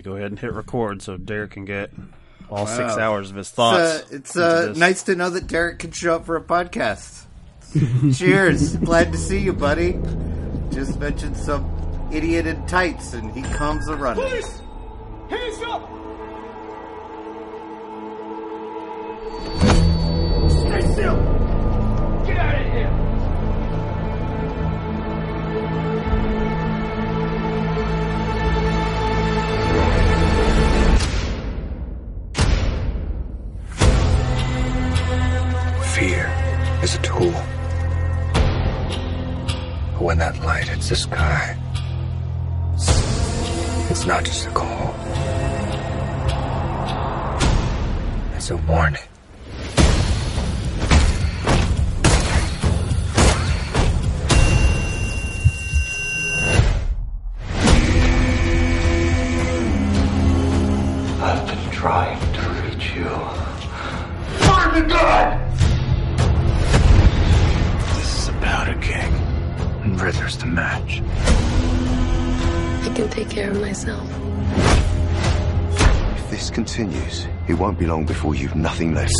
go ahead and hit record so Derek can get all six hours of his thoughts. It's, uh, it's uh, nice to know that Derek can show up for a podcast. Cheers. Glad to see you, buddy. Just mentioned some idiot in tights, and he comes a running. Police, Hands up! Stay still! It's not just a call. It's a warning. Continues, it won't be long before you've nothing left.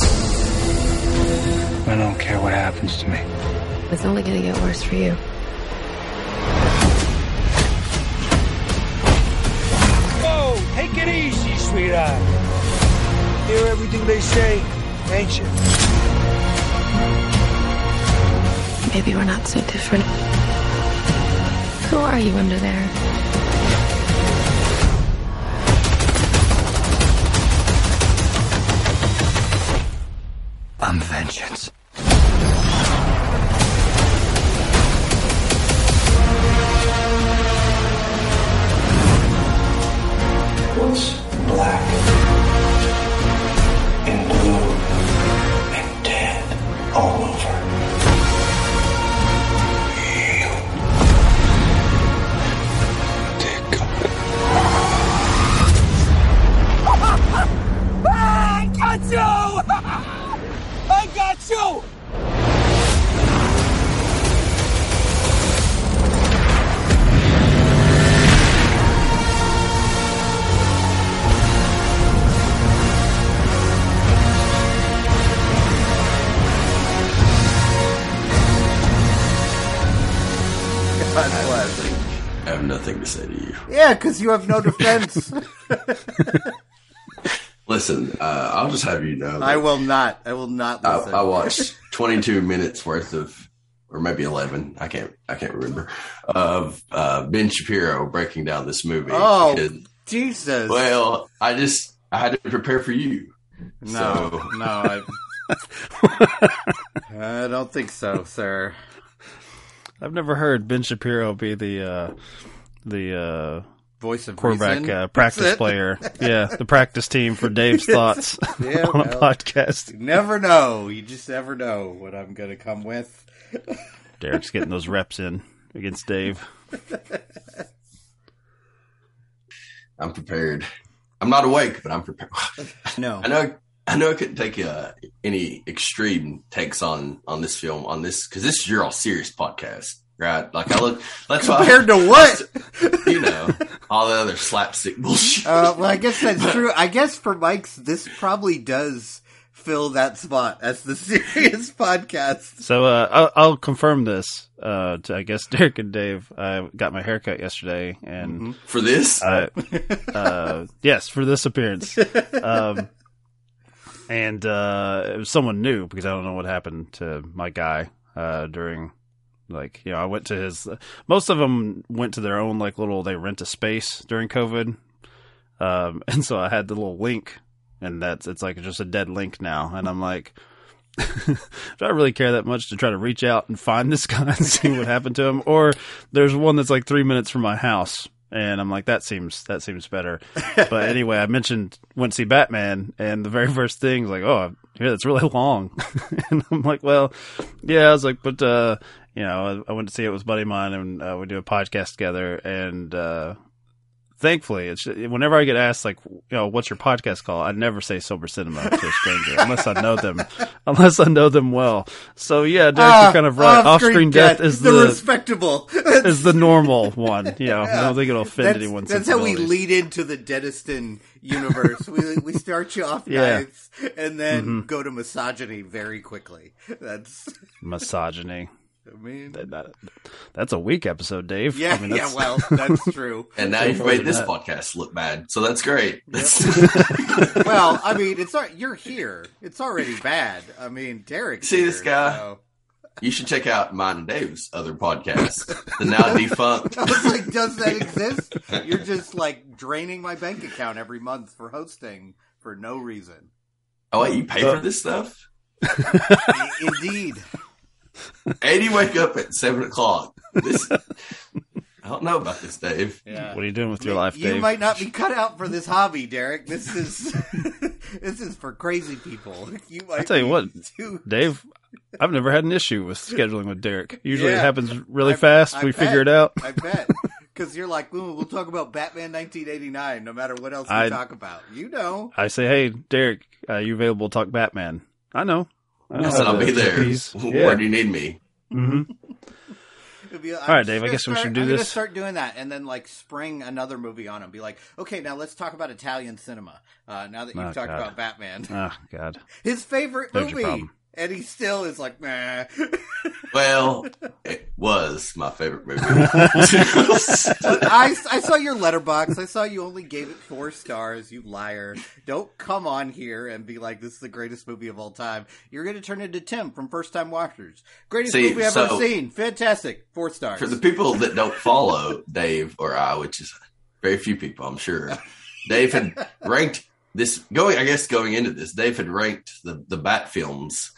I don't care what happens to me. It's only gonna get worse for you. Whoa, take it easy, sweetheart. Hear everything they say, ain't you? Maybe we're not so different. Who are you under there? What's To say to you. Yeah, because you have no defense. Listen, uh, I'll just have you know. that I will not. I will not I. I watched 22 minutes worth of, or maybe 11. I can't. I can't remember of uh, Ben Shapiro breaking down this movie. Oh, And- Jesus. well, I just I had to prepare for you. no, so- no. I, I don't think so, sir. I've never heard Ben Shapiro be the uh, the uh, Voice of quarterback uh, practice player. yeah, the practice team for Dave's thoughts Yeah, on a podcast. You never know. You just never know what I'm going to come with. Derek's getting those reps in against Dave. I'm prepared. I'm not awake, but I'm prepared. No. I know. I know I couldn't take uh, any extreme takes on on this film on this because this is your all serious podcast, right? Like I look. That's why Compared to what? you know all the other slapstick bullshit. Uh, well, I guess that's true. I guess for Mike's, this probably does fill that spot as the serious podcast. So uh, I'll, I'll confirm this. Uh, to, I guess Derek and Dave. I got my haircut yesterday, and For this, I, uh, yes, for this appearance. Um, and uh, it was someone new because I don't know what happened to my guy uh, during. Like you know, I went to his. Most of them went to their own like little. They rent a space during COVID, um, and so I had the little link, and that's it's like just a dead link now, and I'm like. do I really care that much to try to reach out and find this guy and see what happened to him? Or there's one that's like three minutes from my house, and I'm like, that seems that seems better. But anyway, I mentioned went to see Batman, and the very first thing is like, oh, yeah, that's really long, and I'm like, well, yeah, I was like, but uh, you know, I, I went to see it with a buddy of mine, and uh, we do a podcast together, and uh, thankfully, it's whenever I get asked like, you know, what's your podcast called, I never say Sober Cinema to a stranger unless I know them, unless I know them well. So yeah, Derek, Ah, you're kind of right. Off-screen death, is the, the, respectable. is the normal one. You know, I don't think it'll offend that's, anyone's That's how we lead into the Deniston universe. we we start you off Yeah. nice and then Mm-hmm. go to misogyny very quickly. That's Misogyny. I mean, That, that- that's a weak episode, Dave. yeah, I mean, yeah. Well, that's true. And now you've made this that. podcast look bad, so that's great. well, I mean, it's not. You're here. It's already bad. I mean, Derek. See this guy? you should check out mine and Dave's other podcast, the now defunct. I was like, does that exist? You're just like draining my bank account every month for hosting for no reason. Oh wait, you pay for uh, this stuff? Indeed. And you wake up at seven o'clock. This, I don't know about this, Dave. Yeah. What are you doing with your life, you Dave? might not be cut out for this hobby, Derek. This is this is for crazy people. You might I tell you what, too- Dave, I've never had an issue with scheduling with Derek. Usually Yeah. it happens really I- fast. I we bet. figure it out. I bet. Because you're like, Ooh, we'll talk about Batman 1989, no matter what else we I- talk about. You know. I say, hey, Derek, are you available to talk Batman? I know. I I said I'll to be there. piece. Where do you need me? hmm be- I'm right, just Dave, I gonna guess we should do I'm this. start doing that, and then like spring another movie on and be like, okay, now let's talk about Italian cinema. Uh, now that you've Oh, talked God. about Batman, Oh, God. his favorite There's movie, problem. And he still is like, nah. Well, it was my favorite movie. I, I saw your Letterboxd. I saw you only gave it four stars. You liar! Don't come on here and be like, "This is the greatest movie of all time." You're going to turn into Tim from First Time Watchers. Greatest See, movie I've so- ever seen. Fantastic. Four stars. For the people that don't follow Dave or I, which is very few people, I'm sure, Dave had ranked this going. I guess going into this, Dave had ranked the the Bat films,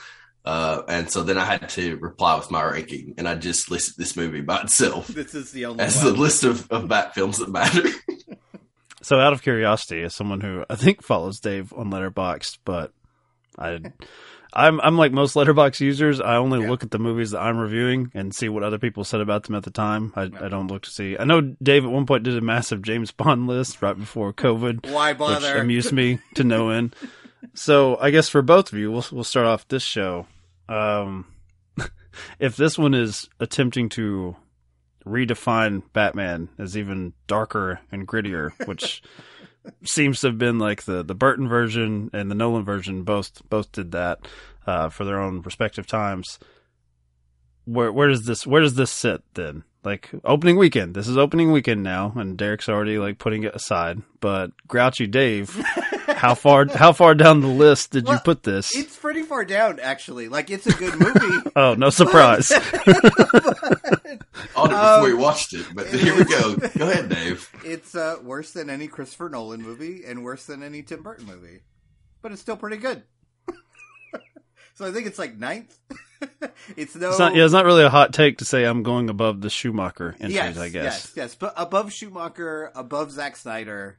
uh, and so then I had to reply with my ranking, and I just listed this movie by itself this is the only as the list of, of Bat films that matter. So, out of curiosity, as someone who I think follows Dave on Letterboxd, but I, I'm I'm like most Letterboxd users. I only Yeah. look at the movies that I'm reviewing and see what other people said about them at the time. I, I don't look to see. I know Dave at one point did a massive James Bond list right before COVID, Why which bother? amused me to no end. So, I guess for both of you, we'll we'll start off this show. Um, if this one is attempting to redefine Batman as even darker and grittier, which seems to have been like the the Burton version and the Nolan version both both did that uh, for their own respective times. Where where does this where does this sit then? Like opening weekend. This is opening weekend now, and Derek's already like putting it aside. But Grouchy Dave, how far how far down the list did you put this? It's pretty far down, actually. Like it's a good movie. Oh, no surprise. On it Um, before we watched it, but here we go. Go ahead, Dave. it's uh, worse than any Christopher Nolan movie and worse than any Tim Burton movie, but it's still pretty good. So I think it's like ninth. it's no. It's not. Yeah, it's not really a hot take to say I'm going above the Schumacher entries. yes, I guess. yes, yes, but above Schumacher, above Zack Snyder,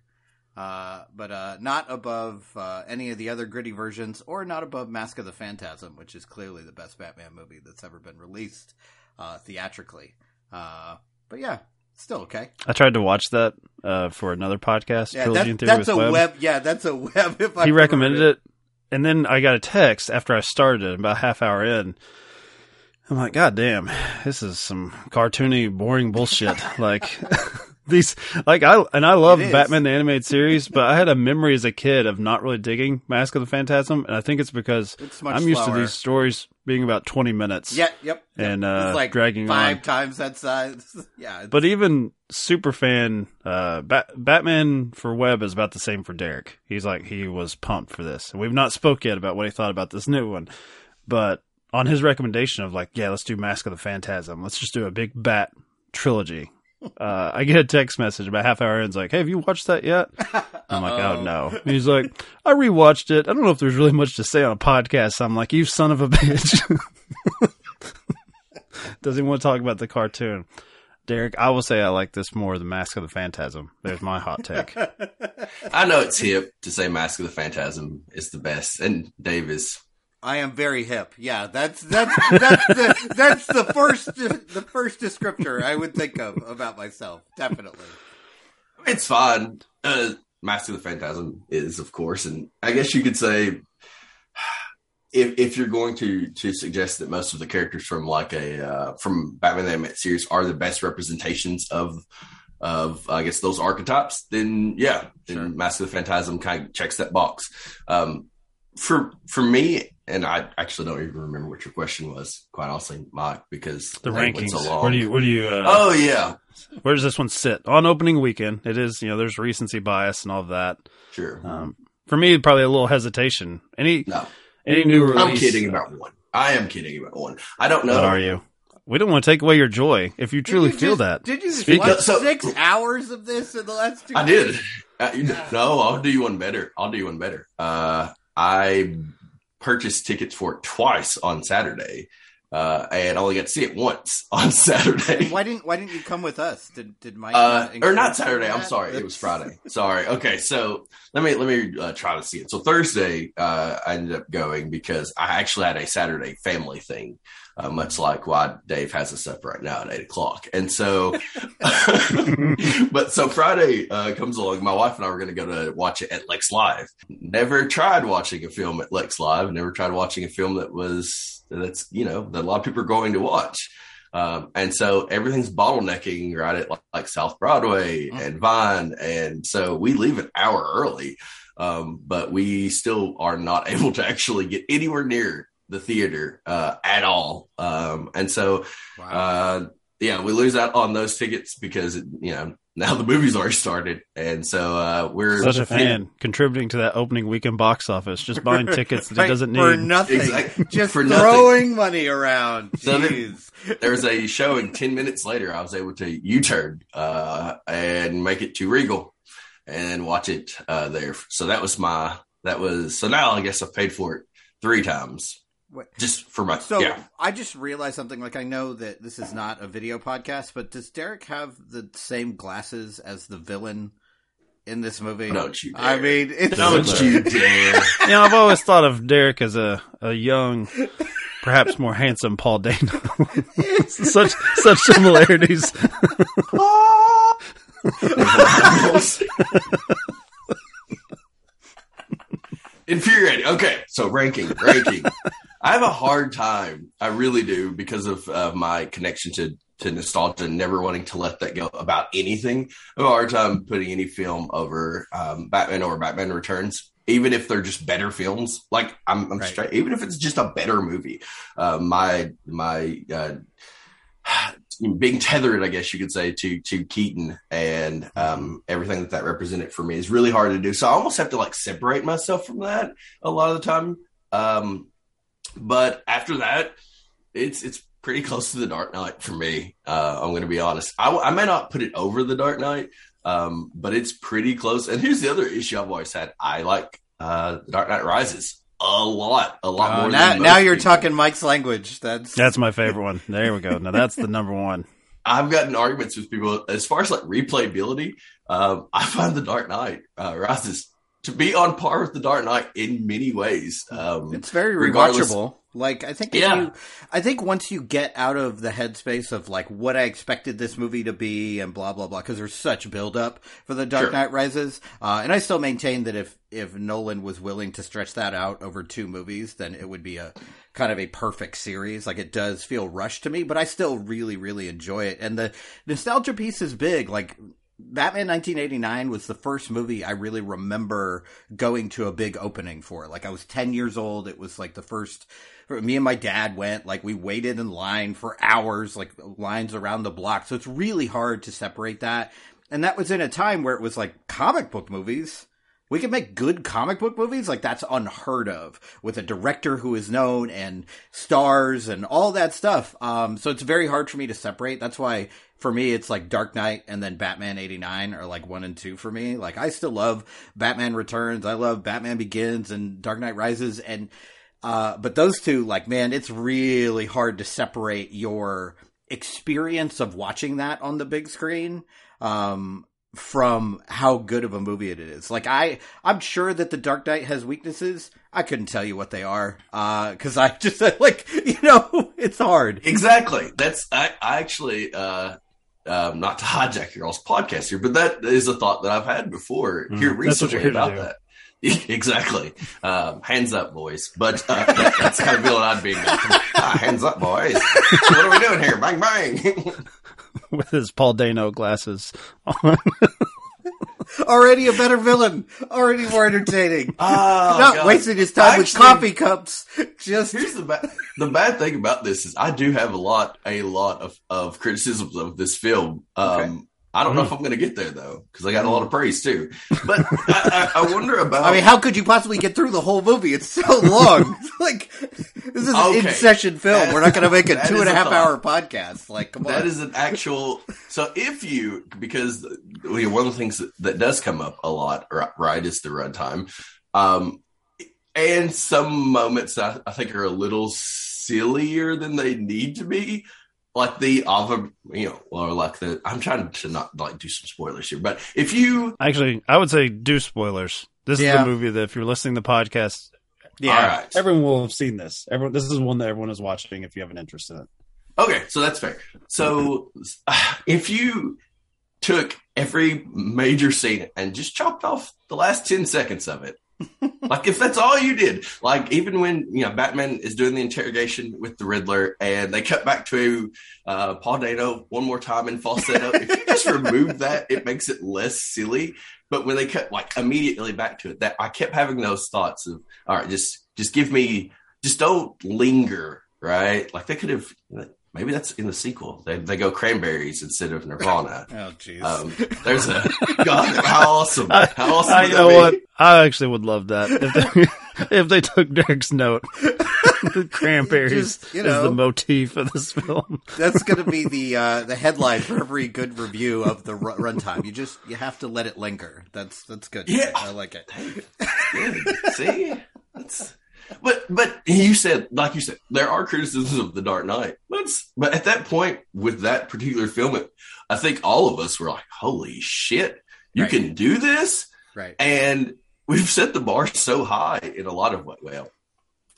uh, but uh, not above uh, any of the other gritty versions, or not above Mask of the Phantasm, which is clearly the best Batman movie that's ever been released uh, theatrically. Uh, but yeah, still okay. I tried to watch that uh, for another podcast, Yeah, Trilogy that- Theory that's a Webb. web. Yeah, that's a web. If I he recommended it, and then I got a text after I started about half hour in. I'm like, God damn, this is some cartoony, boring bullshit. like these, like I and I love Batman the animated series, but I had a memory as a kid of not really digging Mask of the Phantasm, and I think it's because It's I'm used slower. to these stories being about 20 minutes. Yep, yep. yep. And, uh, like dragging five on. times that size. Yeah, But even super fan, uh, Bat- Batman for Webb is about the same for Derek. He's like he was pumped for this, and we've not spoke yet about what he thought about this new one. But on his recommendation of like, yeah, let's do Mask of the Phantasm. Let's just do a big Bat trilogy. Uh, I get a text message about half hour in. It's like, hey, have you watched that yet? I'm like, oh no. And he's like, I rewatched it. I don't know if there's really much to say on a podcast. I'm like, you son of a bitch. Doesn't want to talk about the cartoon. Derek, I will say I like this more than Mask of the Phantasm. There's my hot take. I know it's hip to say Mask of the Phantasm is the best, and Dave is I am very hip. Yeah, that's that's that's the that's the first the first descriptor I would think of about myself. Definitely. It's fun. Uh, Mask of the Phantasm is, of course, and I guess you could say if if you're going to to suggest that most of the characters from like a uh, from Batman the Animated Series are the best representations of of I guess those archetypes, then yeah, then Sure. Mask of the Phantasm kind of checks that box. Um, for for me, and I actually don't even remember what your question was, quite honestly, Mike, because The rankings. so long. where do you? Where do you? Uh, oh yeah, Where does this one sit on opening weekend? It is, you know, there's recency bias and all of that. sure. Um, for me, probably a little hesitation. Any no, any new release? I'm kidding about one. I am kidding about one. I don't know. What are you? We don't want to take away your joy if you truly you feel just- that. Did you Speak watch. So- six hours of this in the last two? I did. Uh, no, I'll do you one better. I'll do you one better. Uh, I purchased tickets for it twice on Saturday, uh, and only got to see it once on Saturday. Why didn't Why didn't you come with us? Did Did Mike? Uh, or not Saturday. I'm sorry, it was Friday. Sorry. Okay, so let me let me uh, try to see it. So Thursday, uh, I ended up going because I actually had a Saturday family thing, uh, much like why Dave has us up right now at eight o'clock. And so, but so Friday uh, comes along. My wife and I were going to go to watch it at Lex Live. Never tried watching a film at Lex Live. Never tried watching a film that was that's you know that a lot of people are going to watch. Um, and so everything's bottlenecking right at like, like South Broadway and Vine. And so we leave an hour early, um, but we still are not able to actually get anywhere near the theater uh, at all. Um, and so, Wow. uh, yeah, we lose out on those tickets because, you know, now the movie's already started. And so uh, we're Such a fan contributing to that opening weekend box office, just buying tickets that Right, he doesn't for need. nothing. Exactly. Just For nothing. throwing money around. So then- Jeez. there was a showing 10 minutes later i was able to u-turn uh, and make it to regal and watch it uh, there so that was my that was so now i guess i've paid for it three times Wait. just for my So yeah I just realized something. Like I know that this is not a video podcast, but does Derek have the same glasses as the villain in this movie? Don't you I mean, it's don't you dare You know, I've always thought of Derek as a, a young, perhaps more handsome Paul Dano. such such similarities. Infuriating. Okay, so ranking, ranking. I have a hard time. I really do because of uh, my connection to to nostalgia and never wanting to let that go about anything. I have a hard time putting any film over um, Batman or Batman Returns, even if they're just better films. Like I'm, I'm Right. straight, even if it's just a better movie. Uh, my my uh, being tethered, I guess you could say, to to Keaton and um, everything that that represented for me is really hard to do. So I almost have to like separate myself from that a lot of the time. Um, but after that, it's it's pretty close to the Dark Knight for me. Uh, I'm going to be honest. I, I may not put it over the Dark Knight, um, but it's pretty close. And here's the other issue I've always had: I like uh, Dark Knight Rises a lot, a lot Uh, more. now, than now you're people. talking Mike's language. That's That's my favorite one. There we go. Now that's the number one. I've gotten arguments with people as far as like replayability. Um, I find the Dark Knight uh, Rises to be on par with the Dark Knight in many ways. Um, It's very rewatchable. Like I think, if Yeah. you, I think once you get out of the headspace of like what I expected this movie to be and blah blah blah, because there's such build up for the Dark Sure. Knight Rises, uh, and I still maintain that if if Nolan was willing to stretch that out over two movies, then it would be a kind of a perfect series. Like it does feel rushed to me, but I still really really enjoy it, and the nostalgia piece is big. Like Batman 1989 was the first movie I really remember going to a big opening for. Like I was 10 years old. It was like the first me and my dad went like we waited in line for hours like lines around the block. So it's really hard to separate that. And that was in a time where it was like comic book movies. We can make good comic book movies like that's unheard of with a director who is known and stars and all that stuff. Um, so it's very hard for me to separate. That's why for me it's like Dark Knight and then Batman 89 are like one and two for me. Like I still love Batman Returns. I love Batman Begins and Dark Knight Rises and, uh, but those two, like, man, it's really hard to separate your experience of watching that on the big screen, um, from how good of a movie it is. Like I, I'm sure that the Dark Knight has weaknesses. I couldn't tell you what they are, uh, cause I just like, you know, it's hard. Exactly. That's I, I actually uh um, not to hijack your all's podcast here, but that is a thought that I've had before Mm, here that's what you're recently here about that. exactly. Um, hands up, boys. But uh, that, that's kind of feeling I'd be. Ah, hands up, boys. what are we doing here? Bang, bang. with his Paul Dano glasses on. Already a better villain. Already more entertaining. Oh, Not God. wasting his time with coffee cups. Just Here's the bad the bad thing about this is I do have a lot a lot of, of criticisms of this film. Um, Okay. I don't know if I'm going to get there though because I got a lot of praise too. But I, I, I wonder about. I mean, how could you possibly get through the whole movie? It's so long. like this is an Okay. in session film. We're not going to make a That two and a a half thought. hour podcast. Like, come That on. is an actual. So if you, because you know, one of the things that, that does come up a lot, right, is the runtime, um, and some moments I, I think are a little sillier than they need to be, like the other, you know, or like the. I'm trying to not like do some spoilers here, but if you, Actually, I would say do spoilers. This is Yeah. the movie that if you're listening to the podcast, yeah. all right, everyone will have seen this. Everyone, this is one that everyone is watching. If you have an interest in it, Okay, so that's fair. So if you took every major scene and just chopped off the last 10 seconds of it, like if that's all you did, like even when, you know, Batman is doing the interrogation with the Riddler and they cut back to uh, Paul Dano one more time in falsetto, if you just remove that, it makes it less silly. But when they cut like immediately back to it, that I kept having those thoughts of, all right, just, just give me, just don't linger, right? Like they could have, maybe that's in the sequel. They, they go cranberries instead of Nirvana. Oh, jeez. Um, there's a God. How awesome! How awesome! I, would you that know be? what? I actually would love that if they, if they took Derek's note. the cranberries Just, you is the motif of this film. That's going to be the uh, the headline for every good review of the ru- runtime. You just you have to let it linger. That's that's good. Yeah. I like it. Good. See, that's. But but you said like you said there are criticisms of the Dark Knight. But but at that point with that particular film, it, I think all of us were like, "Holy shit, you Right. can do this!" Right. And we've set the bar so high in a lot of what. Well,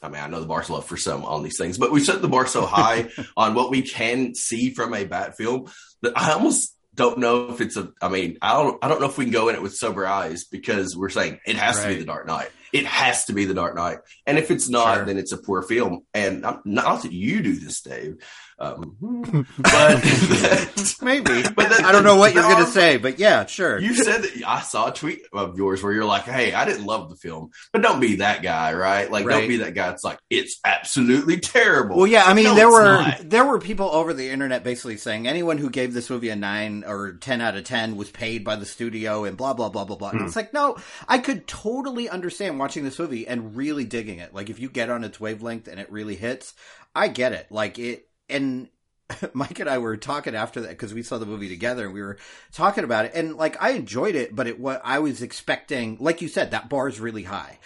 I mean, I know the bar's low for some on these things, but we've set the bar so high on what we can see from a Bat film that I almost don't know if it's a. I mean, I don't. I don't know if we can go in it with sober eyes because we're saying it has to be the Dark Knight. It has to be the Dark Knight, and if it's not, Sure. then it's a poor film. And I'm, not that you do this, Dave, um, but Maybe. But that- I don't know what you're going to say, but yeah, sure. you said that I saw a tweet of yours where you're like, "Hey, I didn't love the film, but don't be that guy, right? Like, Right. don't be that guy. It's like it's absolutely terrible." Well, yeah, I mean, No, there were not. there were people over the internet basically saying anyone who gave this movie a nine or ten out of ten was paid by the studio and blah blah blah blah blah. And Hmm. it's like, no, I could totally understand watching this movie and really digging it. Like, if you get on its wavelength and it really hits, I get it. Like it, and Mike and I were talking after that because we saw the movie together and we were talking about it. And like, I enjoyed it, but it what I was expecting, like you said, that bar is really high.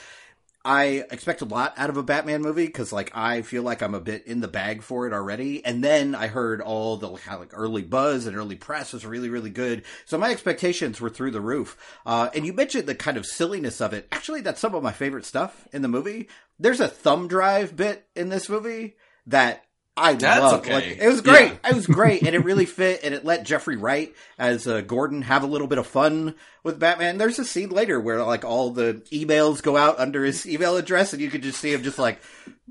I expect a lot out of a Batman movie because, like, I feel like I'm a bit in the bag for it already. And then I heard all the kind of like early buzz and early press was really, really good. So my expectations were through the roof. Uh, and you mentioned the kind of silliness of it. Actually, that's some of my favorite stuff in the movie. There's a thumb drive bit in this movie that I That's love. okay. Like, it was great. Yeah. It was great, and it really fit, and it let Jeffrey Wright as uh, Gordon have a little bit of fun with Batman. There's a scene later where like all the emails go out under his email address, and you could just see him just like,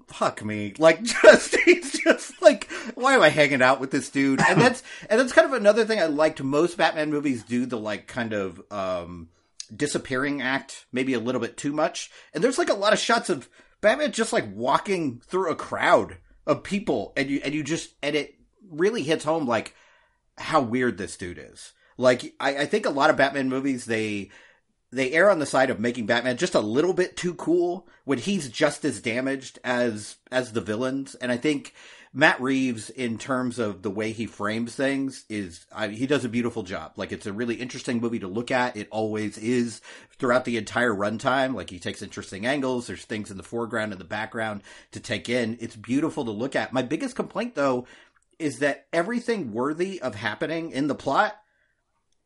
"Fuck me!" Like, just he's just like, "Why am I hanging out with this dude?" And that's and that's kind of another thing I liked. Most Batman movies do the like kind of um disappearing act, maybe a little bit too much. And there's like a lot of shots of Batman just like walking through a crowd of people, and you and you just and it really hits home like how weird this dude is. Like I, I think a lot of Batman movies they they err on the side of making Batman just a little bit too cool when he's just as damaged as as the villains. And I think Matt Reeves, in terms of the way he frames things, is I, he does a beautiful job. Like it's a really interesting movie to look at. It always is throughout the entire runtime. Like he takes interesting angles. There's things in the foreground and the background to take in. It's beautiful to look at. My biggest complaint, though, is that everything worthy of happening in the plot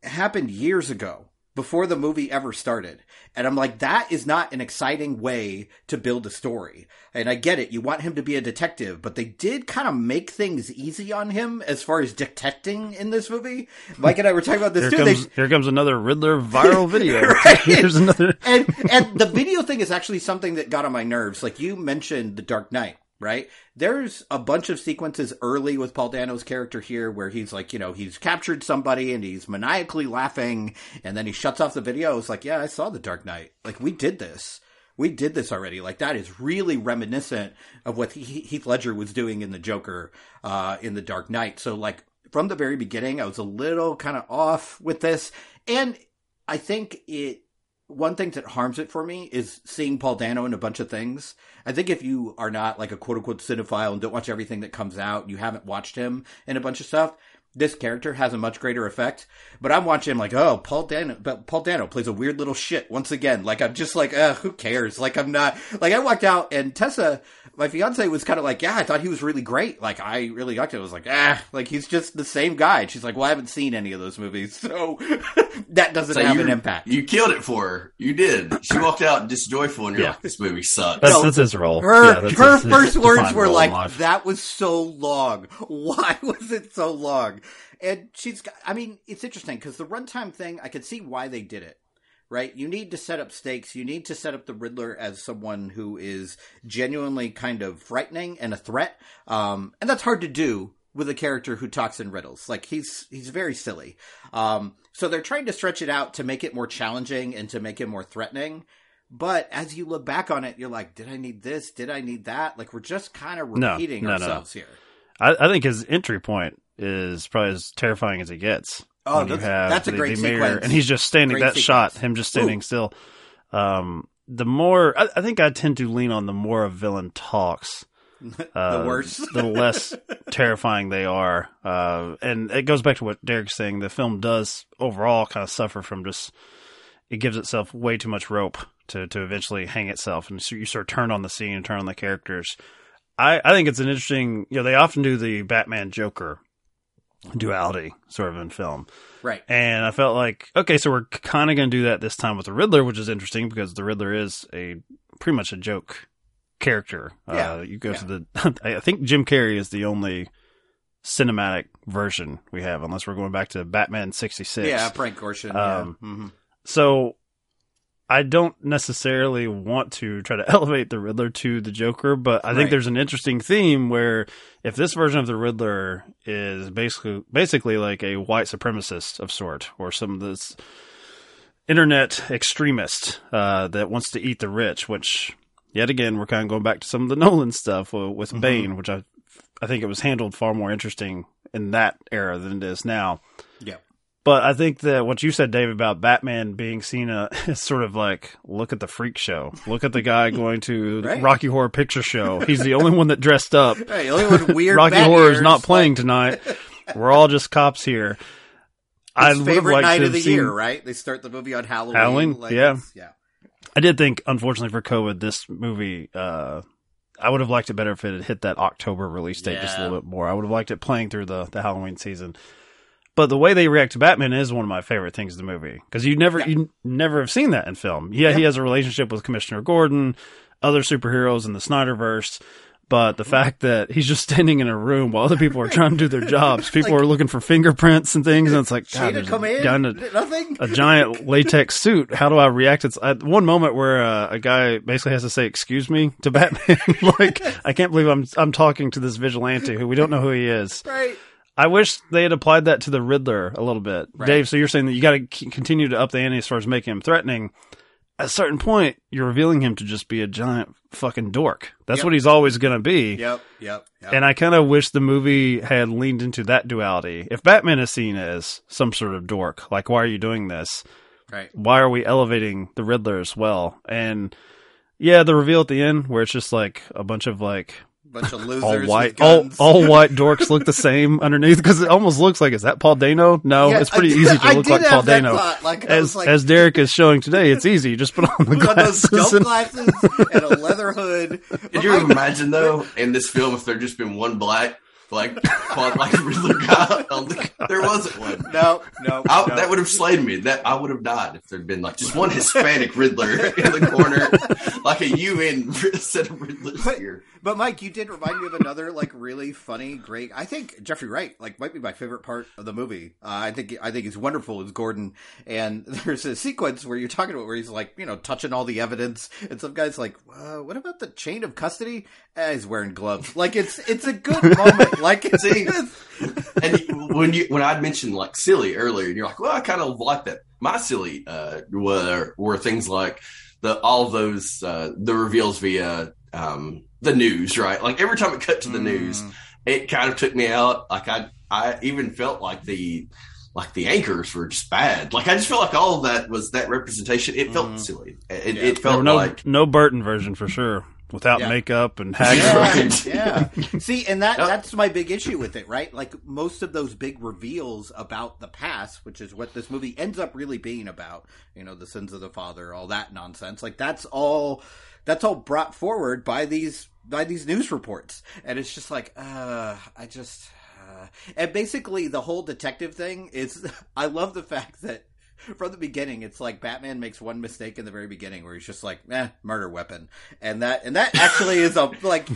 happened years ago. Before the movie ever started. And I'm like, that is not an exciting way to build a story. And I get it. You want him to be a detective, but they did kind of make things easy on him as far as detecting in this movie. Mike and I were talking about this Here too. comes, They- here comes another Riddler viral video. Right. Here's another. and and the video thing is actually something that got on my nerves. Like you mentioned, The Dark Knight, right? There's a bunch of sequences early with Paul Dano's character here where he's like, you know, he's captured somebody and he's maniacally laughing, and then he shuts off the video. It's like, yeah, I saw The Dark Knight. Like we did this. We did this already. Like that is really reminiscent of what Heath Ledger was doing in the Joker uh, in The Dark Knight. So like from the very beginning, I was a little kind of off with this, and I think it one thing that harms it for me is seeing Paul Dano in a bunch of things. I think if you are not like a quote unquote cinephile and don't watch everything that comes out, you haven't watched him in a bunch of stuff. This character has a much greater effect, but I'm watching him like, oh, Paul Dano, but Paul Dano plays a weird little shit once again. Like I'm just like, uh, who cares? Like I'm not, like I walked out and Tessa, my fiance was kind of like, yeah, I thought he was really great. Like I really liked it. I was like, ah, like he's just the same guy. And she's like, well, I haven't seen any of those movies, so that doesn't So have an impact. You killed it for her. You did. She walked out disjoyful, and you're Yeah. like, "This movie sucks." That's, No, that's his role. Her Yeah, that's her his- his first words were like, "That was so long. Why was it so long?" And she's got. I mean, it's interesting because the runtime thing, I could see why they did it. Right? You need to set up stakes. You need to set up the Riddler as someone who is genuinely kind of frightening and a threat. Um, and that's hard to do with a character who talks in riddles. Like he's he's very silly. Um, so they're trying to stretch it out to make it more challenging and to make it more threatening. But as you look back on it, you're like, did I need this? Did I need that? Like we're just kind of repeating no, no, no. ourselves here. I, I think his entry point is probably as terrifying as it gets. Oh, that's- that's a the- great the mayor- sequence. and he's just standing. Great that shot, him just standing Ooh. still. Um, the more I, I think I tend to lean on the more a villain talks, uh, the worse. the less terrifying they are. Uh, and it goes back to what Derek's saying. The film does overall kind of suffer from just it gives itself way too much rope to to eventually hang itself, and so you sort of turn on the scene and turn on the characters. I, I think it's an interesting. You know, they often do the Batman Joker duality sort of in film. right. And I felt like, okay, so we're kind of going to do that this time with the Riddler, which is interesting because the Riddler is a pretty much a joke character. Yeah, Uh, you go yeah. to the, I think Jim Carrey is the only cinematic version we have, unless we're going back to Batman 66. Yeah, Frank Gorshin. Um, yeah. Mhm. So I don't necessarily want to try to elevate the Riddler to the Joker, but I think there's an interesting theme where if this version of the Riddler is basically basically like a white supremacist of sort, or some of this internet extremist uh, that wants to eat the rich, which yet again we're kind of going back to some of the Nolan stuff with Mm-hmm. Bane, which I I think it was handled far more interesting in that era than it is now. Yeah. But I think that what you said, Dave, about Batman being seen uh, as sort of like, look at the freak show. Look at the guy going to the Right. Rocky Horror Picture Show. He's the only one that dressed up. Hey, only with weird Rocky Horror is not playing like, tonight. We're all just cops here. I his would have favorite liked night of the seen. year, right? They start the movie on Halloween. Halloween, like, yeah. yeah. I did think, unfortunately for COVID, this movie, uh, I would have liked it better if it had hit that October release date just a little bit more. I would have liked it playing through the, the Halloween season. But the way they react to Batman is one of my favorite things in the movie because you never Yeah. you never have seen that in film. Yeah, he has a relationship with Commissioner Gordon, other superheroes in the Snyderverse, but the fact that he's just standing in a room while other people are trying to do their jobs, people Like- are looking for fingerprints and things, and it's like God, there's come a in. in a- Nothing. a giant latex suit. How do I react? It's at one moment where uh, a guy basically has to say "excuse me" to Batman. like, I can't believe I'm I'm talking to this vigilante who we don't know who he is. right. I wish they had applied that to the Riddler a little bit, Right. Dave. So you're saying that you got to continue to up the ante as far as making him threatening. At a certain point, you're revealing him to just be a giant fucking dork. That's Yep. what he's always going to be. Yep. Yep. yep. And I kind of wish the movie had leaned into that duality. If Batman is seen as some sort of dork, like, why are you doing this? right. why are we elevating the Riddler as well? And yeah, the reveal at the end where it's just like a bunch of like Bunch of losers. all white, all guns. all white dorks look the same underneath because it almost looks like is that Paul Dano? No, Yeah, it's pretty I- easy to I look did like have Paul that Dano. thought, like, as like- as Derek is showing today, it's easy. You just put on the Put on those glasses. and- glasses and a leather hood. Could you imagine though in this film if there just been one black like quad like Riddler guy. The, there wasn't one. No, no, I, no. That would have slayed me. That I would have died if there'd been like just one Hispanic Riddler in the corner, like a UN set of Riddlers But- here. But Mike, you did remind me of another like really funny, great. I think Jeffrey Wright like might be my favorite part of the movie. Uh, I think I think he's wonderful as Gordon. And there's a sequence where you're talking about where he's like you know touching all the evidence, and some guy's like, uh, "What about the chain of custody?" Eh, he's wearing gloves. Like it's it's a good moment. Like it's? And when you when I'd mentioned like silly earlier, and you're like, well, I kind of like that. My silly uh, were were things like the all those uh, the reveals via um, the news, right? Like every time it cut to the news, mm. it kind of took me out. Like I I even felt like the like the anchors were just bad. Like I just felt like all of that was that representation. It felt mm. silly. It, Yeah. it felt no like no Burton version for sure, without Yeah. makeup and Yeah, haggard. Right. yeah. See, and that Yep. that's my big issue with it, right? Like most of those big reveals about the past, which is what this movie ends up really being about, you know, the sins of the father, all that nonsense. Like that's all that's all brought forward by these by these news reports. And it's just like, uh, I just uh, and basically the whole detective thing is I love the fact that from the beginning, it's like Batman makes one mistake in the very beginning where he's just like, eh, murder weapon. And that, and that actually is a, like,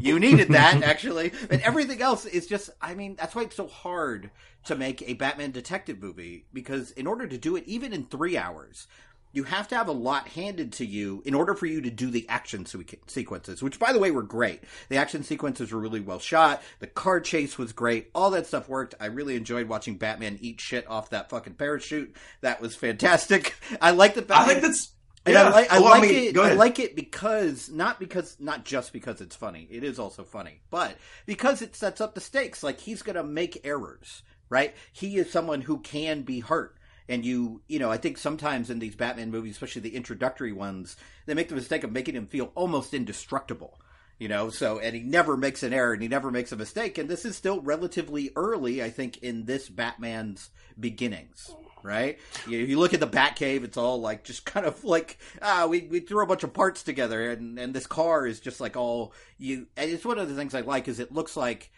you needed that actually. And everything else is just, I mean, that's why it's so hard to make a Batman detective movie because in order to do it, even in three hours, you have to have a lot handed to you in order for you to do the action sequ- sequences, which by the way were great. The action sequences were really well shot. The car chase was great. All that stuff worked. I really enjoyed watching Batman eat shit off that fucking parachute. That was fantastic. I like the I Batman. think that's And yeah. I like, I Well, like mean, it. I like it because not because not just because it's funny. It is also funny, but because it sets up the stakes. Like he's going to make errors, right? He is someone who can be hurt. And you, you know, I think sometimes in these Batman movies, especially the introductory ones, they make the mistake of making him feel almost indestructible. You know, so and he never makes an error and he never makes a mistake. And this is still relatively early, I think, in this Batman's beginnings right? You, you look at the Batcave; it's all like just kind of like ah, we we threw a bunch of parts together, and and this car is just like all you. It's one of the things I like is it looks like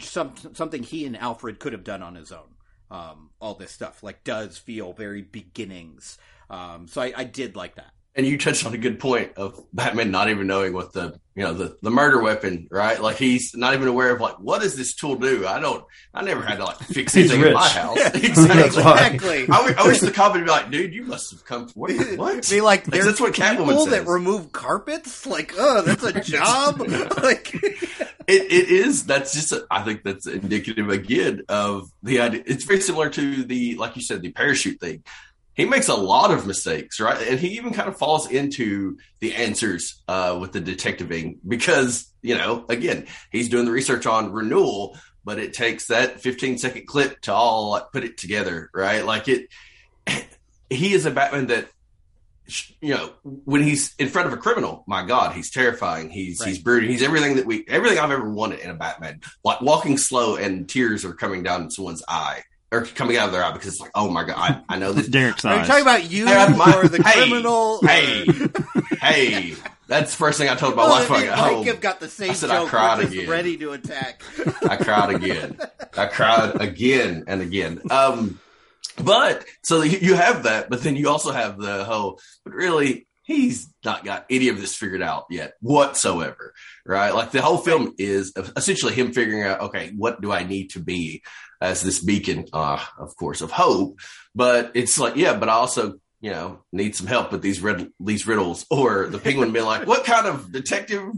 some something he and Alfred could have done on his own. Um, all this stuff like does feel very beginnings. Um, so I, I did like that. And you touched on a good point of Batman not even knowing what the you know the the murder weapon, right? Like he's not even aware of like what does this tool do? I don't. I never had to like fix anything in my house. That's exactly. why. Exactly. I, w- I wish the cop would be like, dude, you must have come. What? what? Be like, That's- there's that's what Catwoman people says. that remove carpets. Like, oh, that's a job. like, It, it is. That's just. A, I think that's indicative again of the idea. It's very similar to the, like you said, the parachute thing. He makes a lot of mistakes, right? And he even kind of falls into the answers uh, with the detectiving because you know, again, he's doing the research on renewal, but it takes that 15 second clip to all like put it together, right? Like it. He is a Batman that you know, when he's in front of a criminal, my God, he's terrifying. He's Right. he's brooding. He's everything that we everything I've ever wanted in a Batman. Like walking slow and tears are coming down someone's eye or coming out of their eye because it's like, oh my God, I, I know this. Derek's are you nice. talking about you Hey, I'm my- or the hey, criminal? Hey, hey, that's the first thing I told my Oh, wife I me got and home. Mike have got the same I said I cried again. ready to attack. I cried again. I cried again and again. Um, but so you you have that, but then you also have the whole. But really, he's not got any of this figured out yet whatsoever, right? Like the whole film is essentially him figuring out, okay, what do I need to be as this beacon, uh, of course, of hope. But it's like, yeah, but I also. You know, need some help with these rid- these riddles, or the penguin being like, "What kind of detective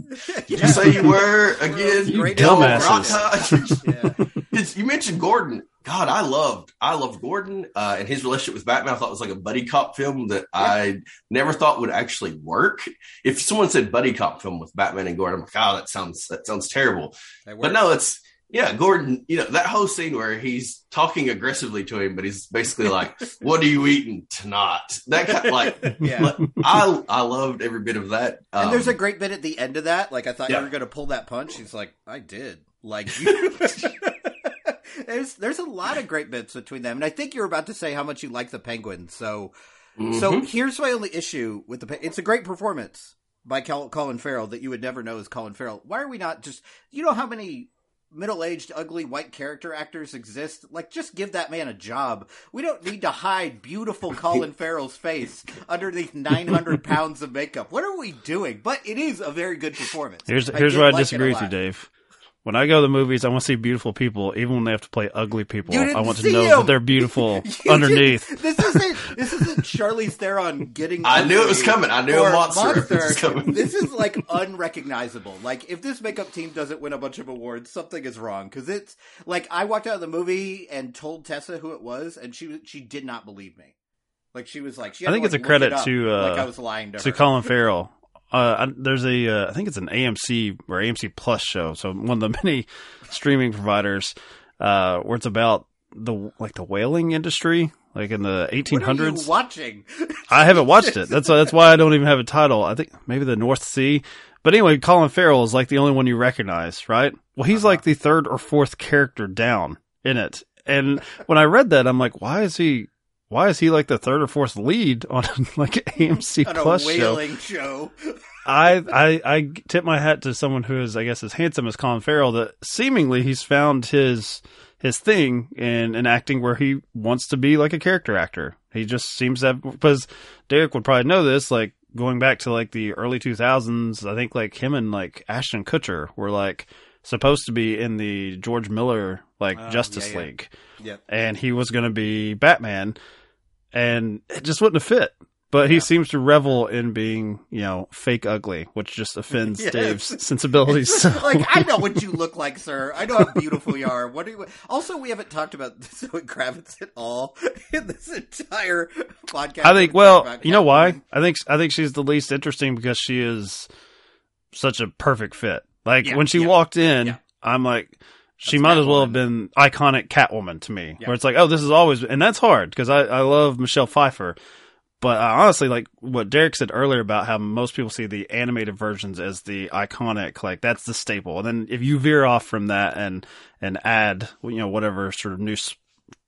did you say you were again? You dumbasses. Yeah. You mentioned Gordon. God, I loved, I loved Gordon uh, and his relationship with Batman. I thought was like a buddy cop film that I never thought would actually work. If someone said buddy cop film with Batman and Gordon, I'm like, oh, that sounds that sounds terrible. That But no, it's yeah, Gordon. You know that whole scene where he's talking aggressively to him, but he's basically like, "What are you eating tonight?" That kind of like. yeah. I I loved every bit of that. And Um, there's a great bit at the end of that. Like I thought Yeah. you were going to pull that punch. He's like, I did. Like you. there's there's a lot of great bits between them, and I think you're about to say how much you like the Penguin. So so mhm. here's my only issue with the. It's a great performance by Colin Farrell that you would never know is Colin Farrell. Why are we not just? You know how many middle-aged, ugly white character actors exist, like just give that man a job. We don't need to hide beautiful Colin Farrell's face underneath 900 pounds of makeup. What are we doing? But it is a very good performance. Here's here's where I like disagree with you. Dave. When I go to the movies, I want to see beautiful people, even when they have to play ugly people. I want to know him. that they're beautiful underneath. did- this isn't this isn't Charlize Theron getting. I knew it was coming. I knew a or monster was coming. This is like unrecognizable. Like if this makeup team doesn't win a bunch of awards, something is wrong. Because it's like I walked out of the movie and told Tessa who it was, and she she did not believe me. Like she was like, she had I think to, it's a like, look credit it to, uh, like I was lying to, to her. Colin Farrell. Uh, there's a, uh, I think it's an AMC or AMC Plus show. So one of the many streaming providers, uh, where it's about the like the whaling industry, like in the What are you 1800s. watching? I haven't watched it. That's that's why I don't even have a title. I think maybe the North Sea. But anyway, Colin Farrell is like the only one you recognize, right? Well, he's Uh-huh. like the third or fourth character down in it. And when I read that, I'm like, why is he? Why is he like the third or fourth lead on like AMC on Plus a show? show. I, I I tip my hat to someone who is, I guess, as handsome as Colin Farrell. That seemingly he's found his his thing in in acting where he wants to be like a character actor. He just seems to have because Derek would probably know this. Like going back to like the early two thousands, I think like him and like Ashton Kutcher were like supposed to be in the George Miller like Oh, Justice yeah, yeah. League, Yep. and he was going to be Batman, and it just wouldn't have fit. But Yeah. he seems to revel in being, you know, fake ugly, which just offends Yes. Dave's sensibilities. So. like I know what you look like, sir. I know how beautiful you are. What are you? Also, we haven't talked about Zoe Kravitz at all in this entire podcast. I think, well, you know why? I think I think she's the least interesting because she is such a perfect fit. Like Yeah, when she yeah, walked in. I'm like, she That's might as well have been iconic Catwoman to me. Yeah. Where it's like, oh, this is always, and that's hard because I I love Michelle Pfeiffer. But I honestly, like what Derek said earlier about how most people see the animated versions as the iconic, like that's the staple. And then if you veer off from that and and add, you know, whatever sort of new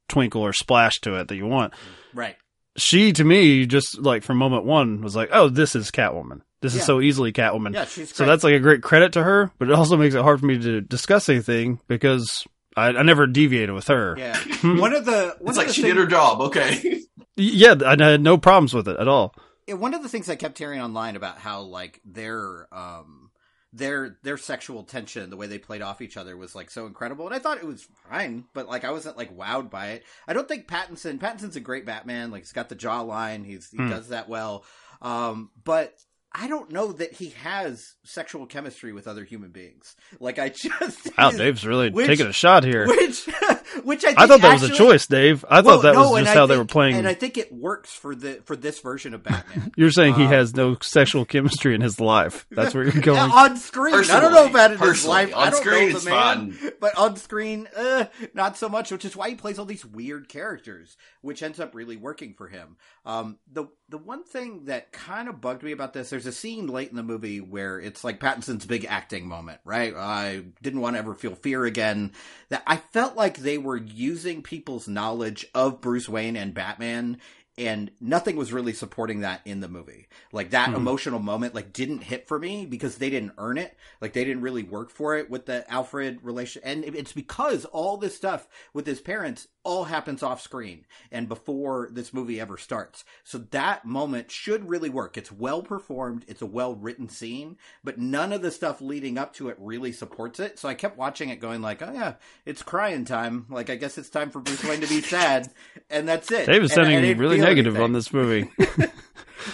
twinkle or splash to it that you want, Right. she to me just like from moment one was like, oh, this is Catwoman. This Yeah. is so easily Catwoman. Yeah, she's so that's like a great credit to her, but it also makes it hard for me to discuss anything because I, I never deviated with her. Yeah. One of the one It's of like the she thing- did her job. Okay. Yeah, I had no problems with it at all. Yeah, one of the things I kept hearing online about how like their um their their sexual tension, the way they played off each other was like so incredible, and I thought it was fine, but like I wasn't like wowed by it. I don't think Pattinson Pattinson's a great Batman, like he's got the jawline, he's he Hmm. does that well, um, but. I don't know that he has sexual chemistry with other human beings. Like I just Wow, Dave's really Which- taking a shot here. which which I, think I thought that was a choice, Dave. I Well, thought that no, was just I how they were playing. and I think it works for the for this version of Batman. You're saying he uh, has no sexual chemistry in his life. That's where you're going. on screen. I don't know about in his Personally, life. I on don't screen know the man, fine. but on screen, uh, not so much. Which is why he plays all these weird characters, which ends up really working for him. Um, the the one thing that kind of bugged me about this, there's a scene late in the movie where it's like Pattinson's big acting moment, right? I didn't want to ever feel fear again. That I felt like they were using people's knowledge of Bruce Wayne and Batman and nothing was really supporting that in the movie. Like that Hmm. emotional moment like didn't hit for me because they didn't earn it. Like they didn't really work for it with the Alfred relation and it's because all this stuff with his parents all happens off screen and before this movie ever starts. So that moment should really work. It's well performed, it's a well written scene, but none of the stuff leading up to it really supports it. So I kept watching it going like, "Oh yeah, it's crying time. Like I guess it's time for Bruce Wayne to be sad." And that's it. Dave is sounding really negative anything. on this movie.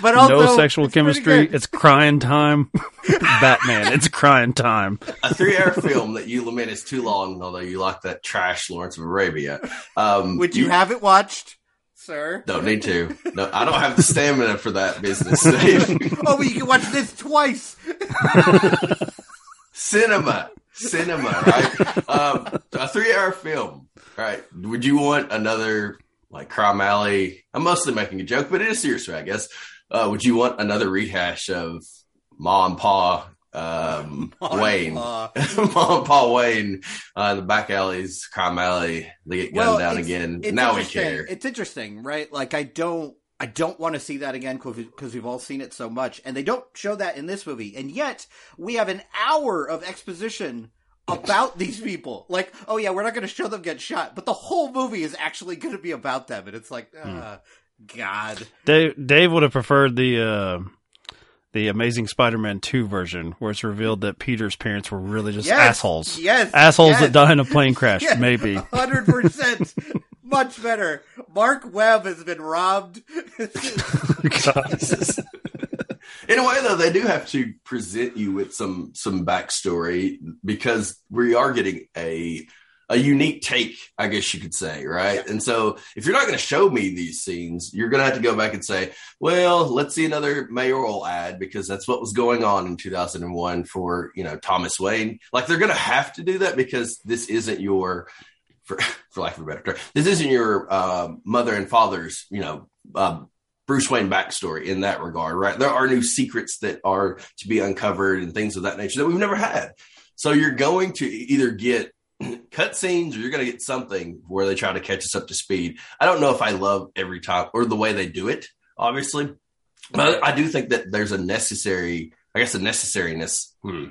But also, no sexual it's chemistry. It's crying time. Batman. It's crying time. a three-hour film that you lament is too long, although you like that trash Lawrence of Arabia. Um, Which you, have it watched, sir. don't need to. No, I don't have the stamina for that business, oh, but you can watch this twice. cinema, cinema, right? um, a three-hour film, right? Would you want another like Crime Alley? I'm mostly making a joke, but it is serious, I guess. Uh, would you want another rehash of Ma and Pa um, Wayne? Mom and Pa Wayne, uh, the back alleys, Crime Alley, they get gunned down it's- again. it's Now we care. It's interesting, right? Like I don't, I don't want to see that again because we've all seen it so much, and they don't show that in this movie, and yet we have an hour of exposition about these people. Like, oh yeah, we're not going to show them get shot, but the whole movie is actually going to be about them, and it's like, uh, God. Dave, Dave would have preferred the uh, the Amazing Spider-Man two version, where it's revealed that Peter's parents were really just Yes, assholes. yes, assholes yes. that die in a plane crash. Yeah. Maybe. Hundred percent, much better. Mark Webb has been robbed. In a way, though, they do have to present you with some some backstory because we are getting a a unique take, I guess you could say, right? And so, if you're not going to show me these scenes, you're going to have to go back and say, "Well, let's see another mayoral ad because that's what was going on in 2001 for you know Thomas Wayne." Like they're going to have to do that because this isn't your for for lack of a better term, this isn't your uh, mother and father's, you know, uh, Bruce Wayne backstory in that regard, right? There are new secrets that are to be uncovered and things of that nature that we've never had. So you're going to either get cutscenes or you're going to get something where they try to catch us up to speed. I don't know if I love every time or the way they do it, obviously, but I do think that there's a necessary, I guess, a necessariness. Hmm,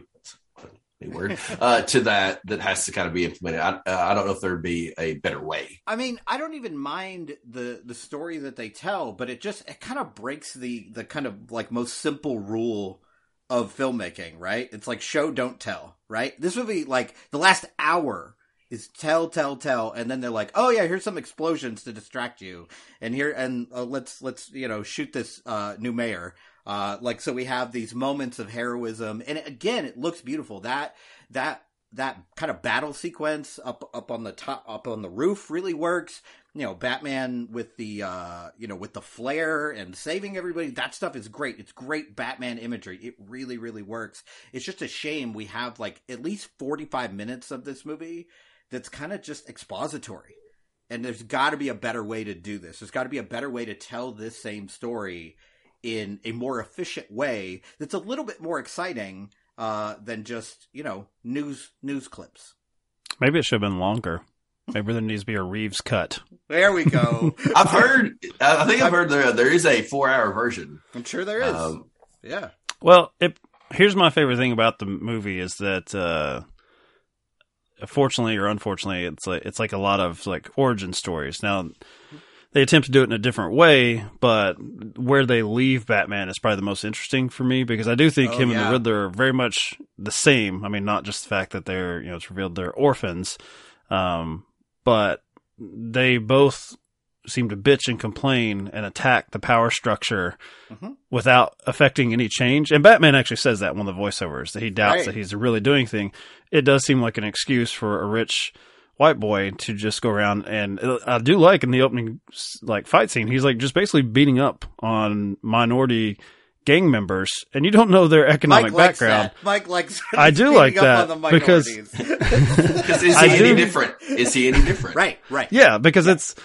word uh, to that that has to kind of be implemented. I, uh, I don't know if there'd be a better way. I mean, I don't even mind the the story that they tell, but it just it kind of breaks the the kind of like most simple rule of filmmaking, right? It's like show don't tell, right? This movie like the last hour is tell tell tell and then they're like, "Oh yeah, here's some explosions to distract you." And here and uh, let's let's, you know, shoot this uh new mayor. Uh like so we have these moments of heroism and again, it looks beautiful. That that that kind of battle sequence up up on the top up on the roof really works you know batman with the uh you know with the flare and saving everybody that stuff is great. It's great batman imagery. It really really works. It's just a shame we have like at least 45 minutes of this movie that's kind of just expository. And there's got to be a better way to do this. There's got to be a better way to tell this same story in a more efficient way that's a little bit more exciting uh, than just you know news news clips. Maybe it should have been longer. Maybe there needs to be a Reeves cut. There we go. I've heard, I think I've heard there there is a four hour version. I'm sure there is. Um, yeah. Well, it, here's my favorite thing about the movie is that, uh, fortunately or unfortunately, it's like it's like a lot of like origin stories. Now, they attempt to do it in a different way, but where they leave Batman is probably the most interesting for me because I do think Oh, him and yeah. the Riddler are very much the same. I mean, not just the fact that they're you know it's revealed they're orphans, um, but they both seem to bitch and complain and attack the power structure Mhm. without affecting any change. And Batman actually says that in one of the voiceovers that he doubts Right. that he's really doing thing. It does seem like an excuse for a rich white boy to just go around and uh, I do like in the opening like fight scene he's like just basically beating up on minority gang members and you don't know their economic Mike likes background. that. Mike likes. I do like that on the because- minorities. Because is I he any do- different? Is he any different? right, right. Yeah, because it's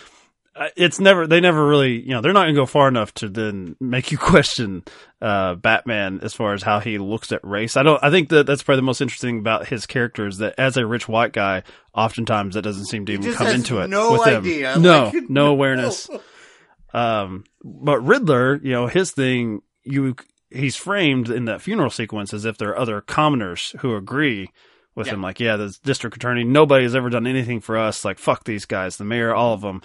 uh, it's never they never really you know they're not going to go far enough to then make you question uh, Batman as far as how he looks at race. I don't. I think that that's probably the most interesting about his character is that as a rich white guy, oftentimes that doesn't seem to even come into it. no with him. idea. No, Like, no no. awareness. Um, but Riddler, you know, his thing, you he's framed in that funeral sequence as if there are other commoners who agree with Yeah. him. Like, yeah, the district attorney, nobody has ever done anything for us. Like, fuck these guys, the mayor, all of them.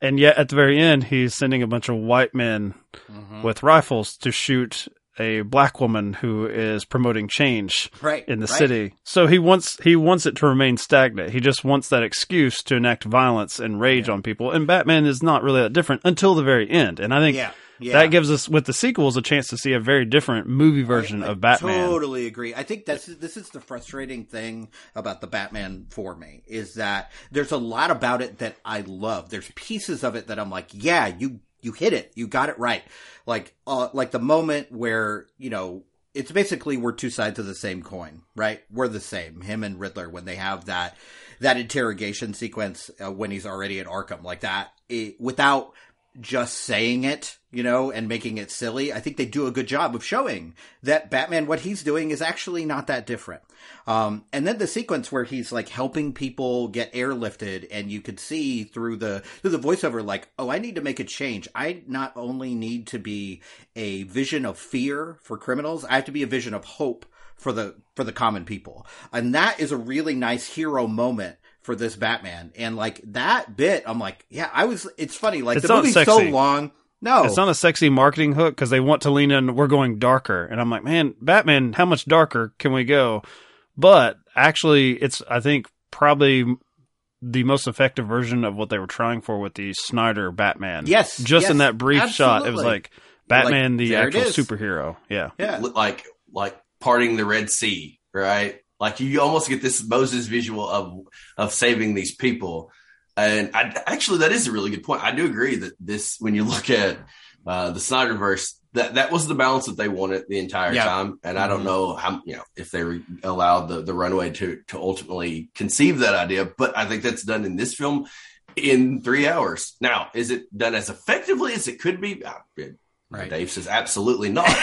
And yet, at the very end, he's sending a bunch of white men Mhm. with rifles to shoot a black woman who is promoting change Right in the right. city. So he wants he wants it to remain stagnant. He just wants that excuse to enact violence and rage on people. And Batman is not really that different until the very end. And I think Yeah, yeah. that gives us with the sequels a chance to see a very different movie version I- I of Batman. Totally agree. I think that's this is the frustrating thing about the Batman for me is that there's a lot about it that I love. There's pieces of it that I'm like, yeah, you you hit it, you got it right. Like uh, like the moment where you know it's basically we're two sides of the same coin, right? We're the same. Him and Riddler when they have that that interrogation sequence uh, when he's already at Arkham, like that, it, without just saying it, you know, and making it silly. I think they do a good job of showing that Batman, what he's doing is actually not that different. Um, and then the sequence where he's like helping people get airlifted and you could see through the, through the voiceover, like, oh, I need to make a change. I not only need to be a vision of fear for criminals, I have to be a vision of hope for the for the common people, and that is a really nice hero moment for this Batman. And like that bit, I'm like, yeah, I was. It's funny, like It's the not movie's so long. No, It's not a sexy marketing hook because they want to lean in. We're going darker, and I'm like, man, Batman, how much darker can we go? But actually, it's I think probably the most effective version of what they were trying for with the Snyder Batman. Yes, just in that brief shot, it was like Batman, Like, the actual superhero. Yeah, yeah. Like like parting the Red Sea, right? Like you almost get this Moses visual of of saving these people. And I, actually, that is a really good point. I do agree that this, when you look at uh, the Snyderverse, that that was the balance that they wanted the entire Yeah. time. And I don't Mhm. know how you know if they re- allowed the the runway to to ultimately conceive that idea, but I think that's done in this film in three hours. Now, is it done as effectively as it could be? Uh, Right. Dave says absolutely not.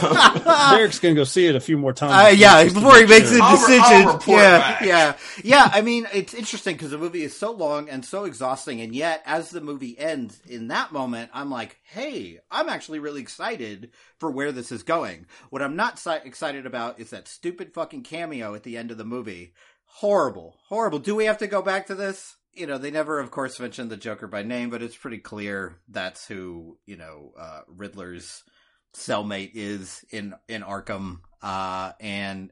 Derek's gonna go see it a few more times. Uh, yeah, before he makes sure. a I'll re- decision. I'll yeah, back. yeah, yeah. I mean, it's interesting because the movie is so long and so exhausting, and yet as the movie ends, in that moment, I'm like, "Hey, I'm actually really excited for where this is going." What I'm not si- excited about is that stupid fucking cameo at the end of the movie. Horrible, horrible. Do we have to go back to this? You know, they never, of course, mentioned the Joker by name, but it's pretty clear that's who you know uh, Riddler's cellmate is in in Arkham, uh, and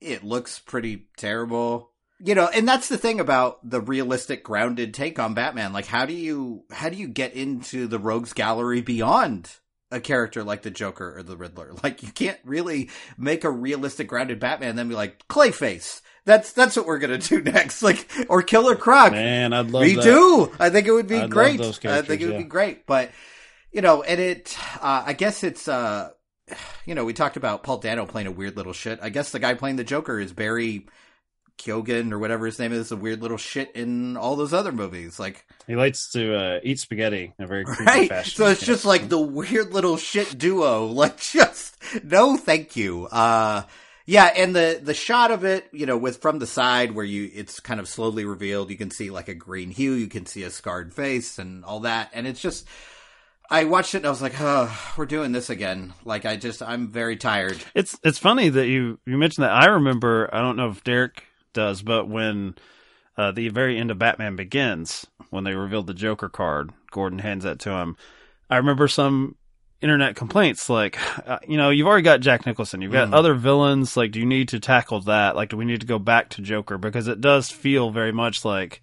it looks pretty terrible. You know, and that's the thing about the realistic, grounded take on Batman. Like, how do you how do you get into the rogues gallery beyond a character like the Joker or the Riddler? Like, you can't really make a realistic, grounded Batman and then be like Clayface. That's that's what we're gonna do next. Like, or Killer Croc. Man, I'd love Me that. too. I think it would be I'd great. I think it would yeah. be great. But you know, and it. Uh, I guess it's. Uh, you know, we talked about Paul Dano playing a weird little shit. I guess the guy playing the Joker is Barry Keoghan or whatever his name is, a weird little shit in all those other movies. Like, He likes to uh, eat spaghetti in a very creepy right? fashion. So it's just like the weird little shit duo. Like, just no, thank you. Uh, yeah, and the the shot of it, you know, with from the side where you it's kind of slowly revealed, you can see like a green hue, you can see a scarred face and all that, and it's just. I watched it and I was like, "Oh, we're doing this again." Like, I just, I'm very tired. It's it's funny that you you mentioned that. I remember. I don't know if Derek does, but when uh, the very end of Batman Begins, when they revealed the Joker card, Gordon hands that to him. I remember some internet complaints like, uh, you know, you've already got Jack Nicholson, you've got Mm. other villains. Like, do you need to tackle that? Like, do we need to go back to Joker because it does feel very much like,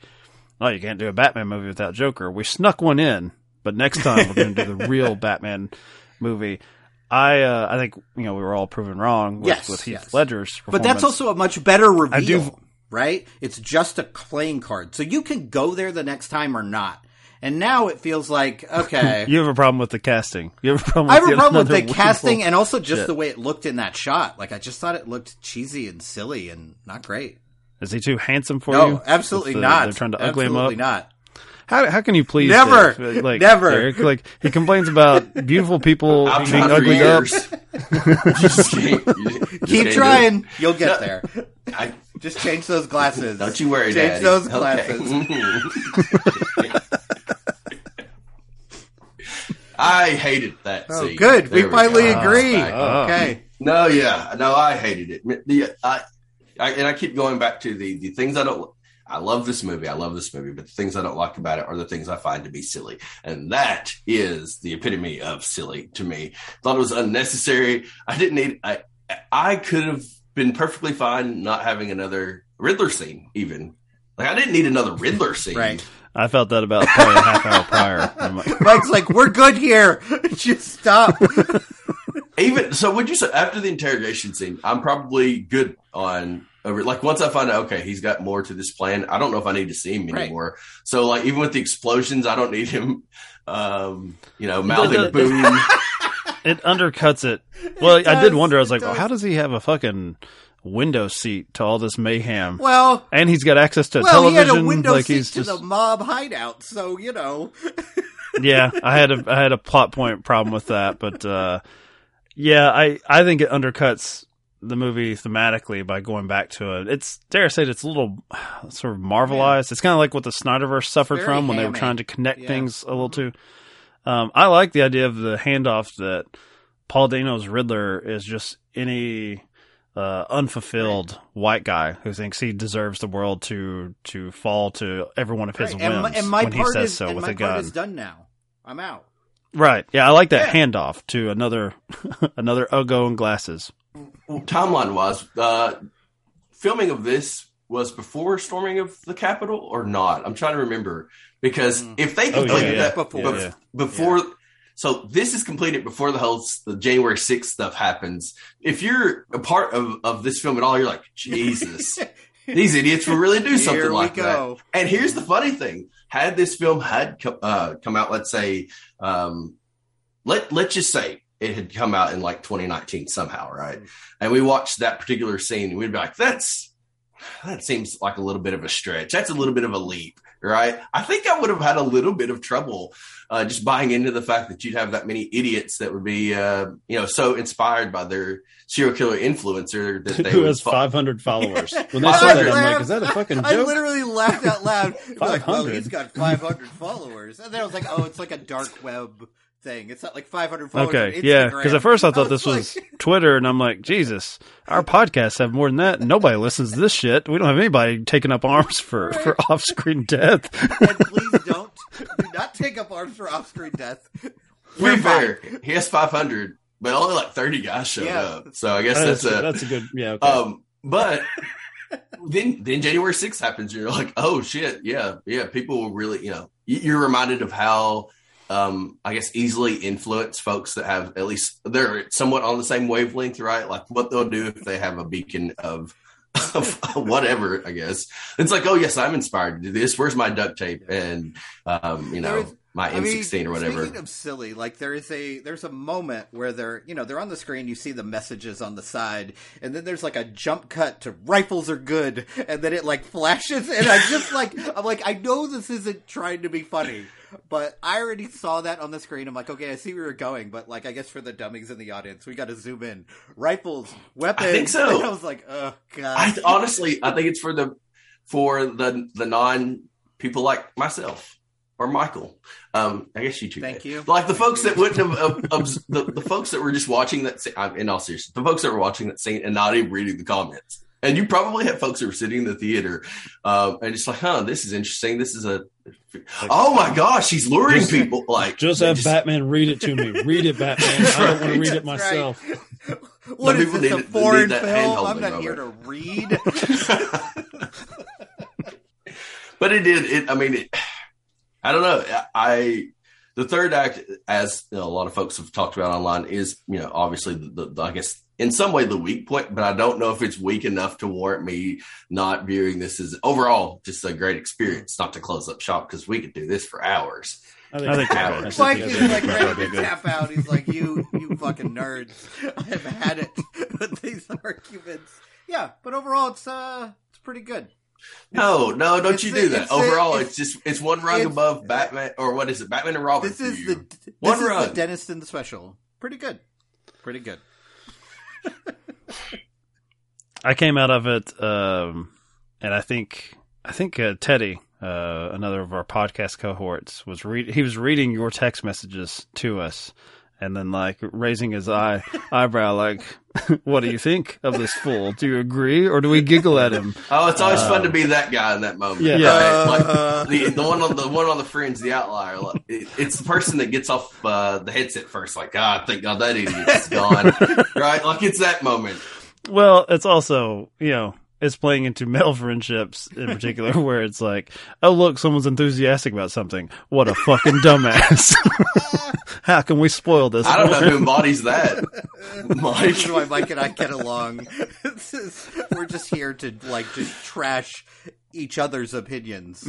oh, you can't do a Batman movie without Joker. We snuck one in, but next time we're going to do the real Batman movie. I uh, I think you know we were all proven wrong with, Yes, with Heath yes. Ledger's But that's also a much better reveal, I do- right? It's just a playing card, so you can go there the next time or not. And now it feels like okay. you have a problem with the casting. You have a problem. I have with a problem with the casting and also just shit. the way it looked in that shot. Like I just thought it looked cheesy and silly and not great. Is he too handsome for no, you? absolutely the- not. They're trying to ugly him absolutely up. not. How how can you please Never. Dave? like Never. Derek? like he complains about beautiful people I've being tried for uglied up. years. Just can't- you just- Keep can't do trying, you'll get there. I, Just change those glasses. don't you worry, Change Daddy. those Okay. glasses. I hated that Oh, scene. good. We finally go. agree. Back. Oh. Okay. No, yeah, no, I hated it. The I, I and I keep going back to the the things I don't. I love this movie. I love this movie, but the things I don't like about it are the things I find to be silly, and that is the epitome of silly to me. Thought it was unnecessary. I didn't need. I I could have been perfectly fine not having another Riddler scene. Even like I didn't need another Riddler scene. Right. I felt that about probably a half hour prior. I'm like, Mike's like, we're good here. Just stop. Even so, would you say after the interrogation scene, I'm probably good on over. Like once I find out, okay, he's got more to this plan. I don't know if I need to see him Right. anymore. So like even with the explosions, I don't need him. Um, you know, mouthing the- boom. it undercuts it. Well, I does, did wonder. I was it like, well, how does he have a fucking window seat to all this mayhem? Well, and he's got access to well, he had a window like seat he's to just the mob hideout, so you know. yeah, I had a I had a plot point problem with that, but uh, yeah, I I think it undercuts the movie thematically by going back to it. It's dare I say it, it's a little sort of marvelized. It's kind of like what the Snyderverse suffered Very from when they were trying to connect Yeah. things a little too. Um, I like the idea of the handoff that Paul Dano's Riddler is just any uh, unfulfilled white guy who thinks he deserves the world to to fall to every one of his Right, whims and, my- and my when he says is so with my a gun. is done now. I'm out. Right. Yeah, I like that Yeah. handoff to another another Ugo and glasses. Timeline wise, uh, filming of this was before storming of the Capitol or not? I'm trying to remember because if they Oh, completed yeah, that yeah. before, Before. Yeah. before so this is completed before the whole the January 6th stuff happens. If you're a part of, of this film at all, you're like, Jesus, these idiots will really do something Here we like that. And here's the funny thing: had this film had co- uh, come out, let's say, um, let let's just say it had come out in like 2019 somehow, right? And we watched that particular scene, and we'd be like, "That's that seems like a little bit of a stretch. That's a little bit of a leap." Right? I think I would have had a little bit of trouble uh, just buying into the fact that you'd have that many idiots that would be, uh, you know, so inspired by their serial killer influencer that they Who has fo- 500 followers? When they I said that, I'm like, is that a fucking I joke? literally laughed out loud. like, well, 500. he's got 500 followers. And then I was like, oh, it's like a dark web thing. It's not like 500 followers. Okay, on yeah, because at first I thought this like- was Twitter, and I'm like, Jesus, our podcasts have more than that. Nobody listens to this shit. We don't have anybody taking up arms for, for off screen death. and please don't do not take up arms for off-screen death. We're be fair, he has 500, but only like 30 guys showed Yeah. up. So I guess that's, that's, a. that's a good, yeah. Okay. um, but then then January 6th happens, you're like, oh shit, yeah, yeah. People will really, you know, you're reminded of how, um, I guess, easily influence folks that have at least they're somewhat on the same wavelength, right? Like what they'll do if they have a beacon of. of whatever, I guess it's like, oh yes, I'm inspired to do this. Where's my duct tape and um, you know is- my mean, M16 or whatever? Speaking of silly, like there is a there's a moment where they're you know they're on the screen. You see the messages on the side, and then there's like a jump cut to rifles are good, and then it like flashes, and I just like I'm like I know this isn't trying to be funny, but I already saw that on the screen. I'm like, okay, I see where you're going, but like I guess for the dummies in the audience, we got to zoom in. Rifles, weapons. I think so. And I was like, oh god. I honestly, I think it's for the for the the non people like myself or Michael. Um, I guess you too. Thank you. Like the folks that wouldn't have, of, of, the the folks that were just watching that. I'm in all seriousness, the folks that were watching that scene and not even reading the comments. And you probably had folks that were sitting in the theater um, and just like, huh, this is interesting. This is a. Oh my gosh, he's luring Just- people. Like Just they have Batman read it to me. Read it, Batman. I don't want to read it That's myself. What Some is this, a foreign film? hand-holding I'm not here to read. but it did. It. I mean, it, I don't know. I the third act, as you know, a lot of folks have talked about online, is you know obviously the, the I guess in some way the weak point, but I don't know if it's weak enough to warrant me not viewing this as overall just a great experience. Not to close up shop because we could do this for hours. I think, I think I we're think good. Mike is like ready to tap out. He's like, "You, you fucking nerds! I've had it with these arguments." Yeah, but overall, it's uh, it's pretty good. No, no, don't It's you the- do that. it's the- Overall, it's- it's, just it's one rung it's- above Batman or what is it? Batman and Robin. This for is you. the this One is run. the dentist in the special. Pretty good, pretty good. I came out of it, um, and I think I think uh, Teddy, uh, another of our podcast cohorts, was read. He was reading your text messages to us, and then like raising his eye eyebrow, like, "What do you think of this fool? Do you agree, or do we giggle at him?" Oh, it's always fun to be that guy in that moment. Yeah. right? Uh, like the, the one on the one on the fringe, the outlier. Like, it, it's the person that gets off uh, the headset first. Like, God, thank God that idiot's gone. right? Like it's that moment. Well, it's also you know it's playing into male friendships in particular, where it's like, "Oh, look, someone's enthusiastic about something. What a fucking dumbass! How can we spoil this?" I don't know who embodies that. Mike. This is why Mike and I get along. Is, we're just here to like just trash each other's opinions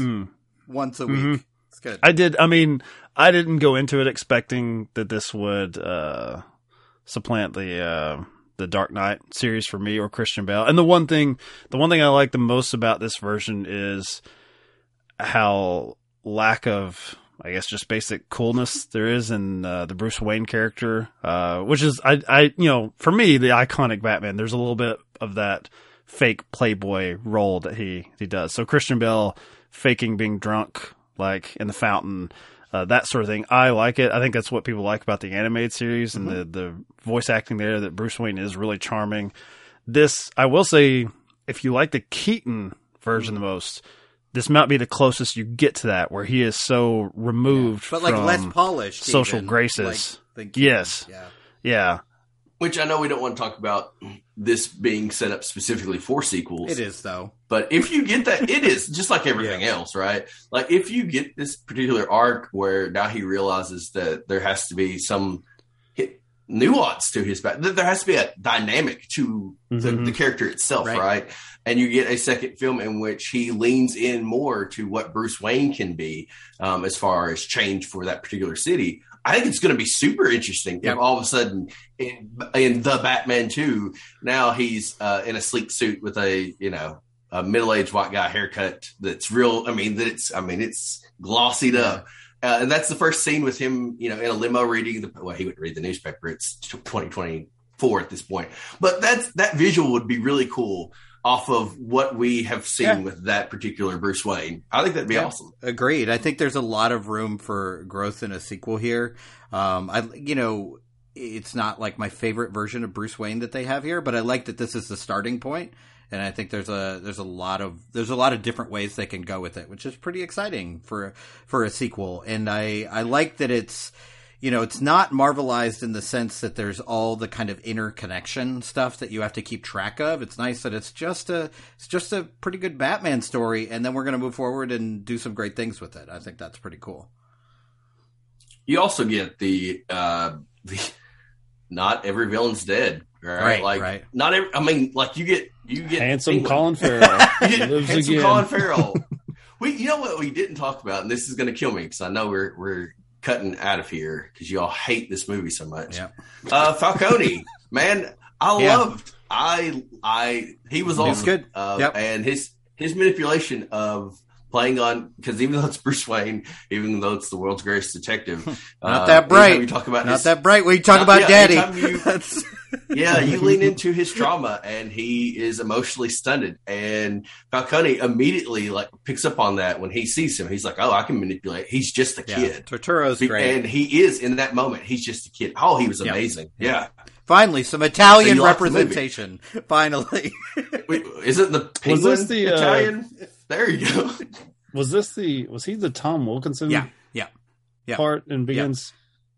once a week. It's good. I did. I mean, I didn't go into it expecting that this would uh, supplant the uh, the Dark Knight series for me or Christian Bale. And the one thing, the one thing I like the most about this version is how lack of, I guess, just basic coolness there is in uh, the Bruce Wayne character, uh, which is, I, I, you know, for me, the iconic Batman. There's a little bit of that fake playboy role that he he does. So Christian Bale faking being drunk, like in the fountain. Uh, that sort of thing. I like it. I think that's what people like about the animated series and the, the voice acting there. That Bruce Wayne is really charming. this I will say, if you like the Keaton version the most, this might be the closest you get to that, where he is so removed, but like from less polished, social even, graces. like. Yes. yeah, Yeah, Which I know we don't want to talk about this being set up specifically for sequels. it is though. But if you get that, it is just like everything else, right? Like if you get this particular arc where now he realizes that there has to be some nuance to his back, that there has to be a dynamic to the, Mhm. the character itself, Right. right. And you get a second film in which he leans in more to what Bruce Wayne can be um, as far as change for that particular city. I think it's going to be super interesting if all of a sudden in, in the Batman 2, now he's uh, in a sleek suit with a, you know, a middle-aged white guy haircut that's real. I mean, that it's, I mean, it's glossied up. Uh, and that's the first scene with him, you know, in a limo reading the, well, he wouldn't read the newspaper. It's 2024 at this point, but that's, that visual would be really cool off of what we have seen Yeah. with that particular Bruce Wayne. I think that'd be Yeah. awesome. Agreed. I think there's a lot of room for growth in a sequel here. Um, I, you know, it's not like my favorite version of Bruce Wayne that they have here, but I like that this is the starting point, and I think there's a there's a lot of there's a lot of different ways they can go with it, which is pretty exciting for for a sequel. And I I like that it's you know, it's not marvelized in the sense that there's all the kind of interconnection stuff that you have to keep track of. It's nice that it's just a it's just a pretty good Batman story, and then we're going to move forward and do some great things with it. I think that's pretty cool. You also get the, uh, the, not every villain's dead, right? Right, like, right. not every, I mean, like you get, you get Handsome Penguin. Colin Farrell You get lives handsome again. Colin Farrell. we, you know what we didn't talk about, and this is going to kill me because I know we're we're cutting out of here because you all hate this movie so much. Yeah. Uh, Falcone, man, I Yeah. loved. I I he was He was good. Uh, Yep. and his his manipulation of playing on because even though it's Bruce Wayne, even though it's the world's greatest detective, Not uh, that bright. anytime You talk about Not his- that bright when you talk Not- about yeah, Daddy. you- yeah, you lean into his trauma and he is emotionally stunted. And Falcone immediately like picks up on that when he sees him. He's like, Oh, I can manipulate. He's just a yeah, kid. Turturro's Be- great. And he is in that moment. He's just a kid. Oh, he was Yeah. amazing. Yeah. Finally, some Italian So you like the movie? representation. Finally, Wait, isn't the Was this the, uh, Italian? There you go. Was this the was he the Tom Wilkinson yeah, yeah. Yeah. part and Begins?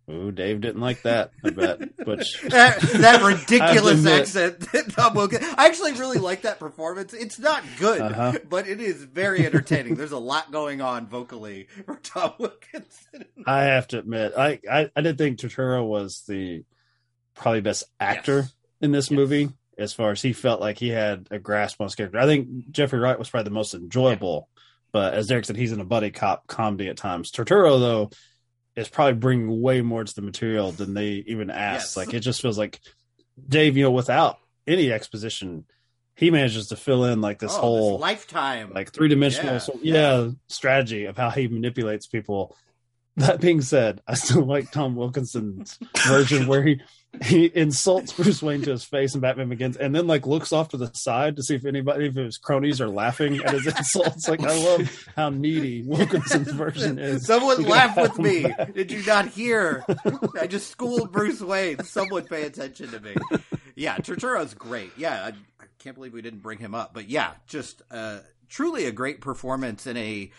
Ooh, Dave didn't like that. I bet. Butch. that, that ridiculous accent that Tom Wilkinson. I actually really like that performance. It's not good, Uh-huh. but it is very entertaining. There's a lot going on vocally for Tom Wilkinson. I have to admit, I, I, I did think Turturro was the probably best actor Yes. in this movie as far as he felt like he had a grasp on his character. I think Jeffrey Wright was probably the most enjoyable, but as Derek said, he's in a buddy cop comedy at times. Turturro though, is probably bringing way more to the material than they even asked. Yes. Like it just feels like Dave, you know, without any exposition, he manages to fill in like this Oh, whole lifetime, like three dimensional Yeah. so, yeah, strategy of how he manipulates people. That being said, I still like Tom Wilkinson's version where he he insults Bruce Wayne to his face and Batman Begins, and then like looks off to the side to see if anybody, if his cronies are laughing at his insults. Like I love how needy Wilkinson's version is. Someone laugh with me. back. Did you not hear? I just schooled Bruce Wayne. Someone pay attention to me. Yeah, Turturro's great. Yeah, I, I can't believe we didn't bring him up. But yeah, just uh, truly a great performance in a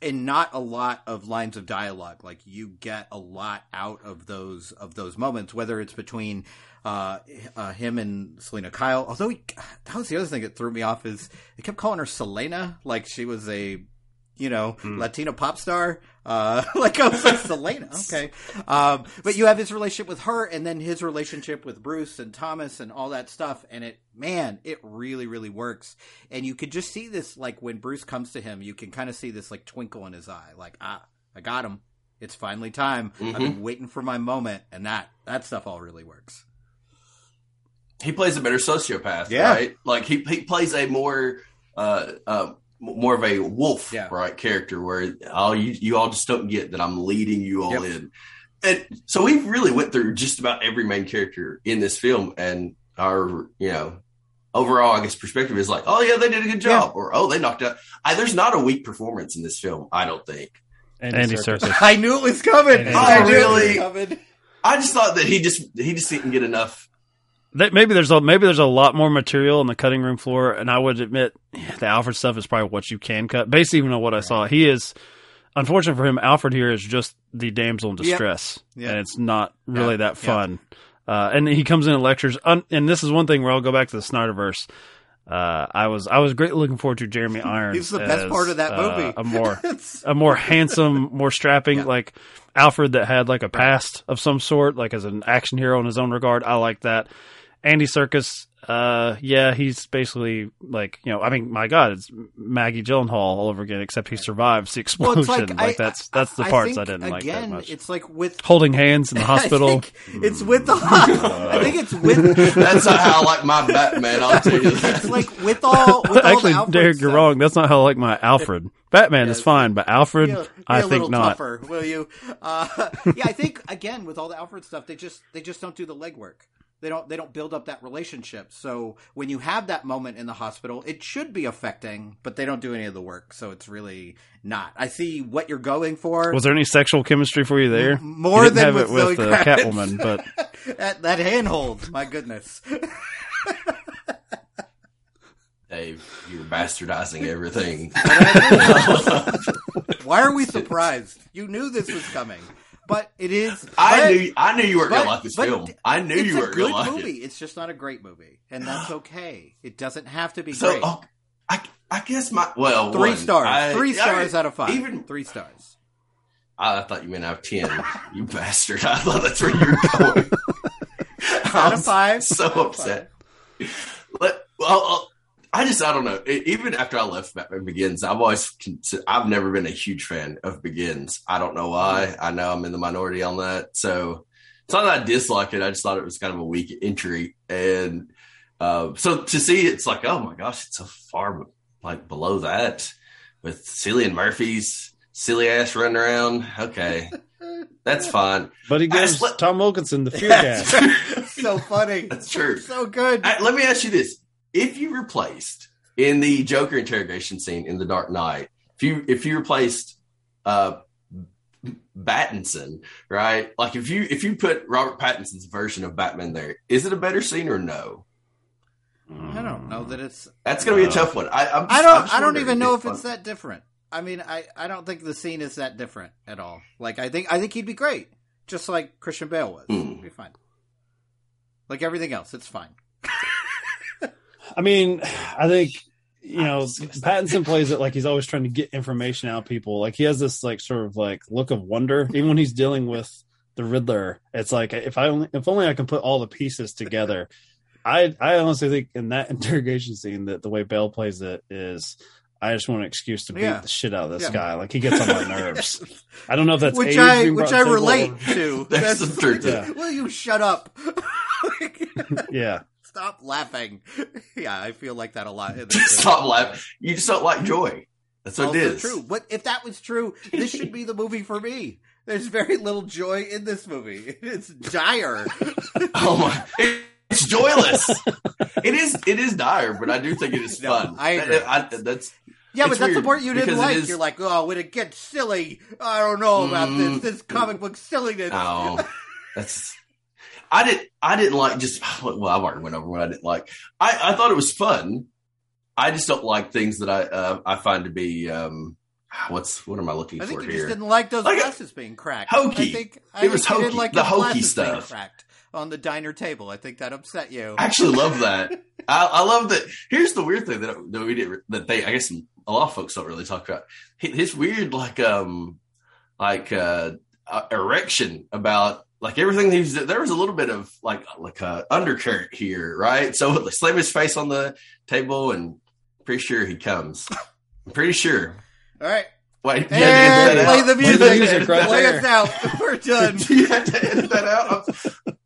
in not a lot of lines of dialogue. Like you get a lot out of those of those moments, whether it's between uh, uh, him and Selena Kyle. Although he, that was the other thing that threw me off is they kept calling her Selena, like she was a you know, Latina pop star. Uh, like I was like Selena, okay. Um, but you have his relationship with her, and then his relationship with Bruce and Thomas and all that stuff, and it, man, it really, really works. And you could just see this, like when Bruce comes to him, you can kind of see this like twinkle in his eye, like ah, I got him. It's finally time. I've been waiting for my moment, and that that stuff all really works. he plays a better sociopath, Yeah. right? Like he he plays a more uh, uh more of a wolf, Yeah. right character where all you you all just don't get that I'm leading you all Yep. in. And so we really went through just about every main character in this film and our, you know, overall I guess perspective is like, oh yeah, they did a good job or oh they knocked out I, there's not a weak performance in this film, I don't think. Andy Serkis. I knew it was coming. I knew really? it was coming. I just thought that he just he just didn't get enough that maybe there's a maybe there's a lot more material on the cutting room floor, and I would admit the Alfred stuff is probably what you can cut. Based even on what I saw, he is unfortunate for him. Alfred here is just the damsel in distress, Yep. and it's not really that fun. Uh, and he comes in and lectures, un- and this is one thing where I'll go back to the Snyderverse. Uh, I was I was greatly looking forward to Jeremy Irons. He's the best part of that uh, movie. a more a more handsome, more strapping, Yeah. like Alfred that had like a past of some sort, like as an action hero in his own regard. I like that. Andy Serkis, uh, yeah, he's basically like you know, I mean, my God, it's Maggie Gyllenhaal all over again, except he survives the explosion. it's like, like, I- that's that's the I parts think, I, didn't like that again, much. It's like with Holding hands in the hospital. It's with the. I think it's with. That's not how I like my Batman. I'll tell you that. It's like with all. With all Actually, the Alfred Derek, you're wrong. That's not how I like my Alfred. Batman is fine, but Alfred, Be a- be I a think not. tougher, will you? Uh, yeah, I think again with all the Alfred stuff, they just they just don't do the legwork. They don't they don't build up that relationship. So when you have that moment in the hospital, it should be affecting, but they don't do any of the work. So it's really not. I see what you're going for. Was there any sexual chemistry for you there? More you didn't than have with it with Zoe uh, Kravitz. Catwoman, but that, that handhold, my goodness. Dave, you're bastardizing everything. Why are we surprised? You knew this was coming, but it is. I but- knew I knew you weren't gonna like this film. I knew you weren't good gonna like movie. it. It's just not a great movie, and that's okay. It doesn't have to be So great. oh, I I guess my well Three one, stars. I- Three I- stars out of five. Even three stars. I thought you meant out of ten. you bastard! I thought that's where you were going. Out of five. so upset. But well, uh, I just I don't know. E- Even after I left Batman Begins, I've always I've never been a huge fan of Begins. I don't know why. I know I'm in the minority on that. So it's not that I dislike it. I just thought it was kind of a weak entry, and uh, so to see it's like, oh my gosh, it's so far like below that with Cillian Murphy's silly ass running around. Okay, that's fine. But he I gives just let- Tom Wilkinson the fear That's gas. so funny. That's true. So good. I- let me ask you this: If you replaced in the Joker interrogation scene in The Dark Knight, if you if you replaced uh Battinson, right? Like if you if you put Robert Pattinson's version of Batman there, is it a better scene or no? I don't know that it's. That's going to be a tough one. I I'm just, I don't. just I don't even know if if it's that different. I mean, I, I don't think the scene is that different at all. Like, I think I think he'd be great, just like Christian Bale was. Hmm. He'd be fine. Like everything else, it's fine. I mean, I think you know Pattinson plays it like he's always trying to get information out of people. Like he has this like sort of like look of wonder, even when he's dealing with the Riddler. It's like if I only if only I can put all the pieces together. I I honestly think in that interrogation scene that the way Bale plays it is. I just want an excuse to beat Yeah. the shit out of this Yeah. guy. Like he gets on my nerves. I don't know if that's which age I being which I to the table relate or- to. There's some truth to Yeah. Will you shut up? Yeah, Stop laughing. Yeah, I feel like that a lot. Stop laughing. You just don't like joy. That's what it is. true. But if that was true, this should be the movie for me. There's very little joy in this movie. It's dire. Oh my! It's joyless. it is. It is dire, but I do think it is No, fun. I agree. That- I- that's Yeah, but that's the part you didn't like. is- You're like, oh, when it gets silly, I don't know about Mm. this. This comic book silliness. Oh, that's. I didn't. I didn't like just. Well, I've already went over what I didn't like. I, I thought it was fun. I just don't like things that I uh, I find to be. Um, what's what am I looking I think for you here? just didn't like those Like a- glasses being cracked. Hokey. I think I It was think you didn't like The hokey stuff. cracked on the diner table. I think that upset you. I actually love that. I, I love that. Here's the weird thing that, that we did that they I guess a lot of folks don't really talk about. Hi- His weird like um like uh, uh erection about like everything he's there was a little bit of like like uh, undercurrent here, right? So slam his face on the table and pretty sure he comes. I'm pretty sure. All right, Wait, you and had to edit that play out. the music. right play us out. We're done. out. You had to edit that out. I'm-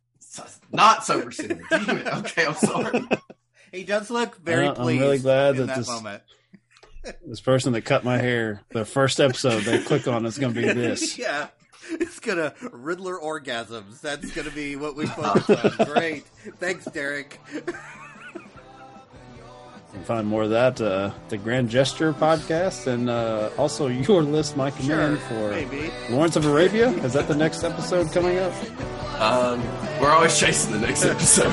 Not sober syndrome. Damn it. Okay, I'm sorry. He does look very Uh, I'm pleased. really glad in that that this- moment. this person that cut my hair, the first episode they click on is going to be this. yeah. It's gonna Riddler orgasms. That's gonna be what we focus on. Great. Thanks, Derek. You can find more of that uh, the Grand Gesture podcast and uh, also your list, my command Sure, for maybe. Lawrence of Arabia. Is that the next episode coming up? Um, we're always chasing the next episode.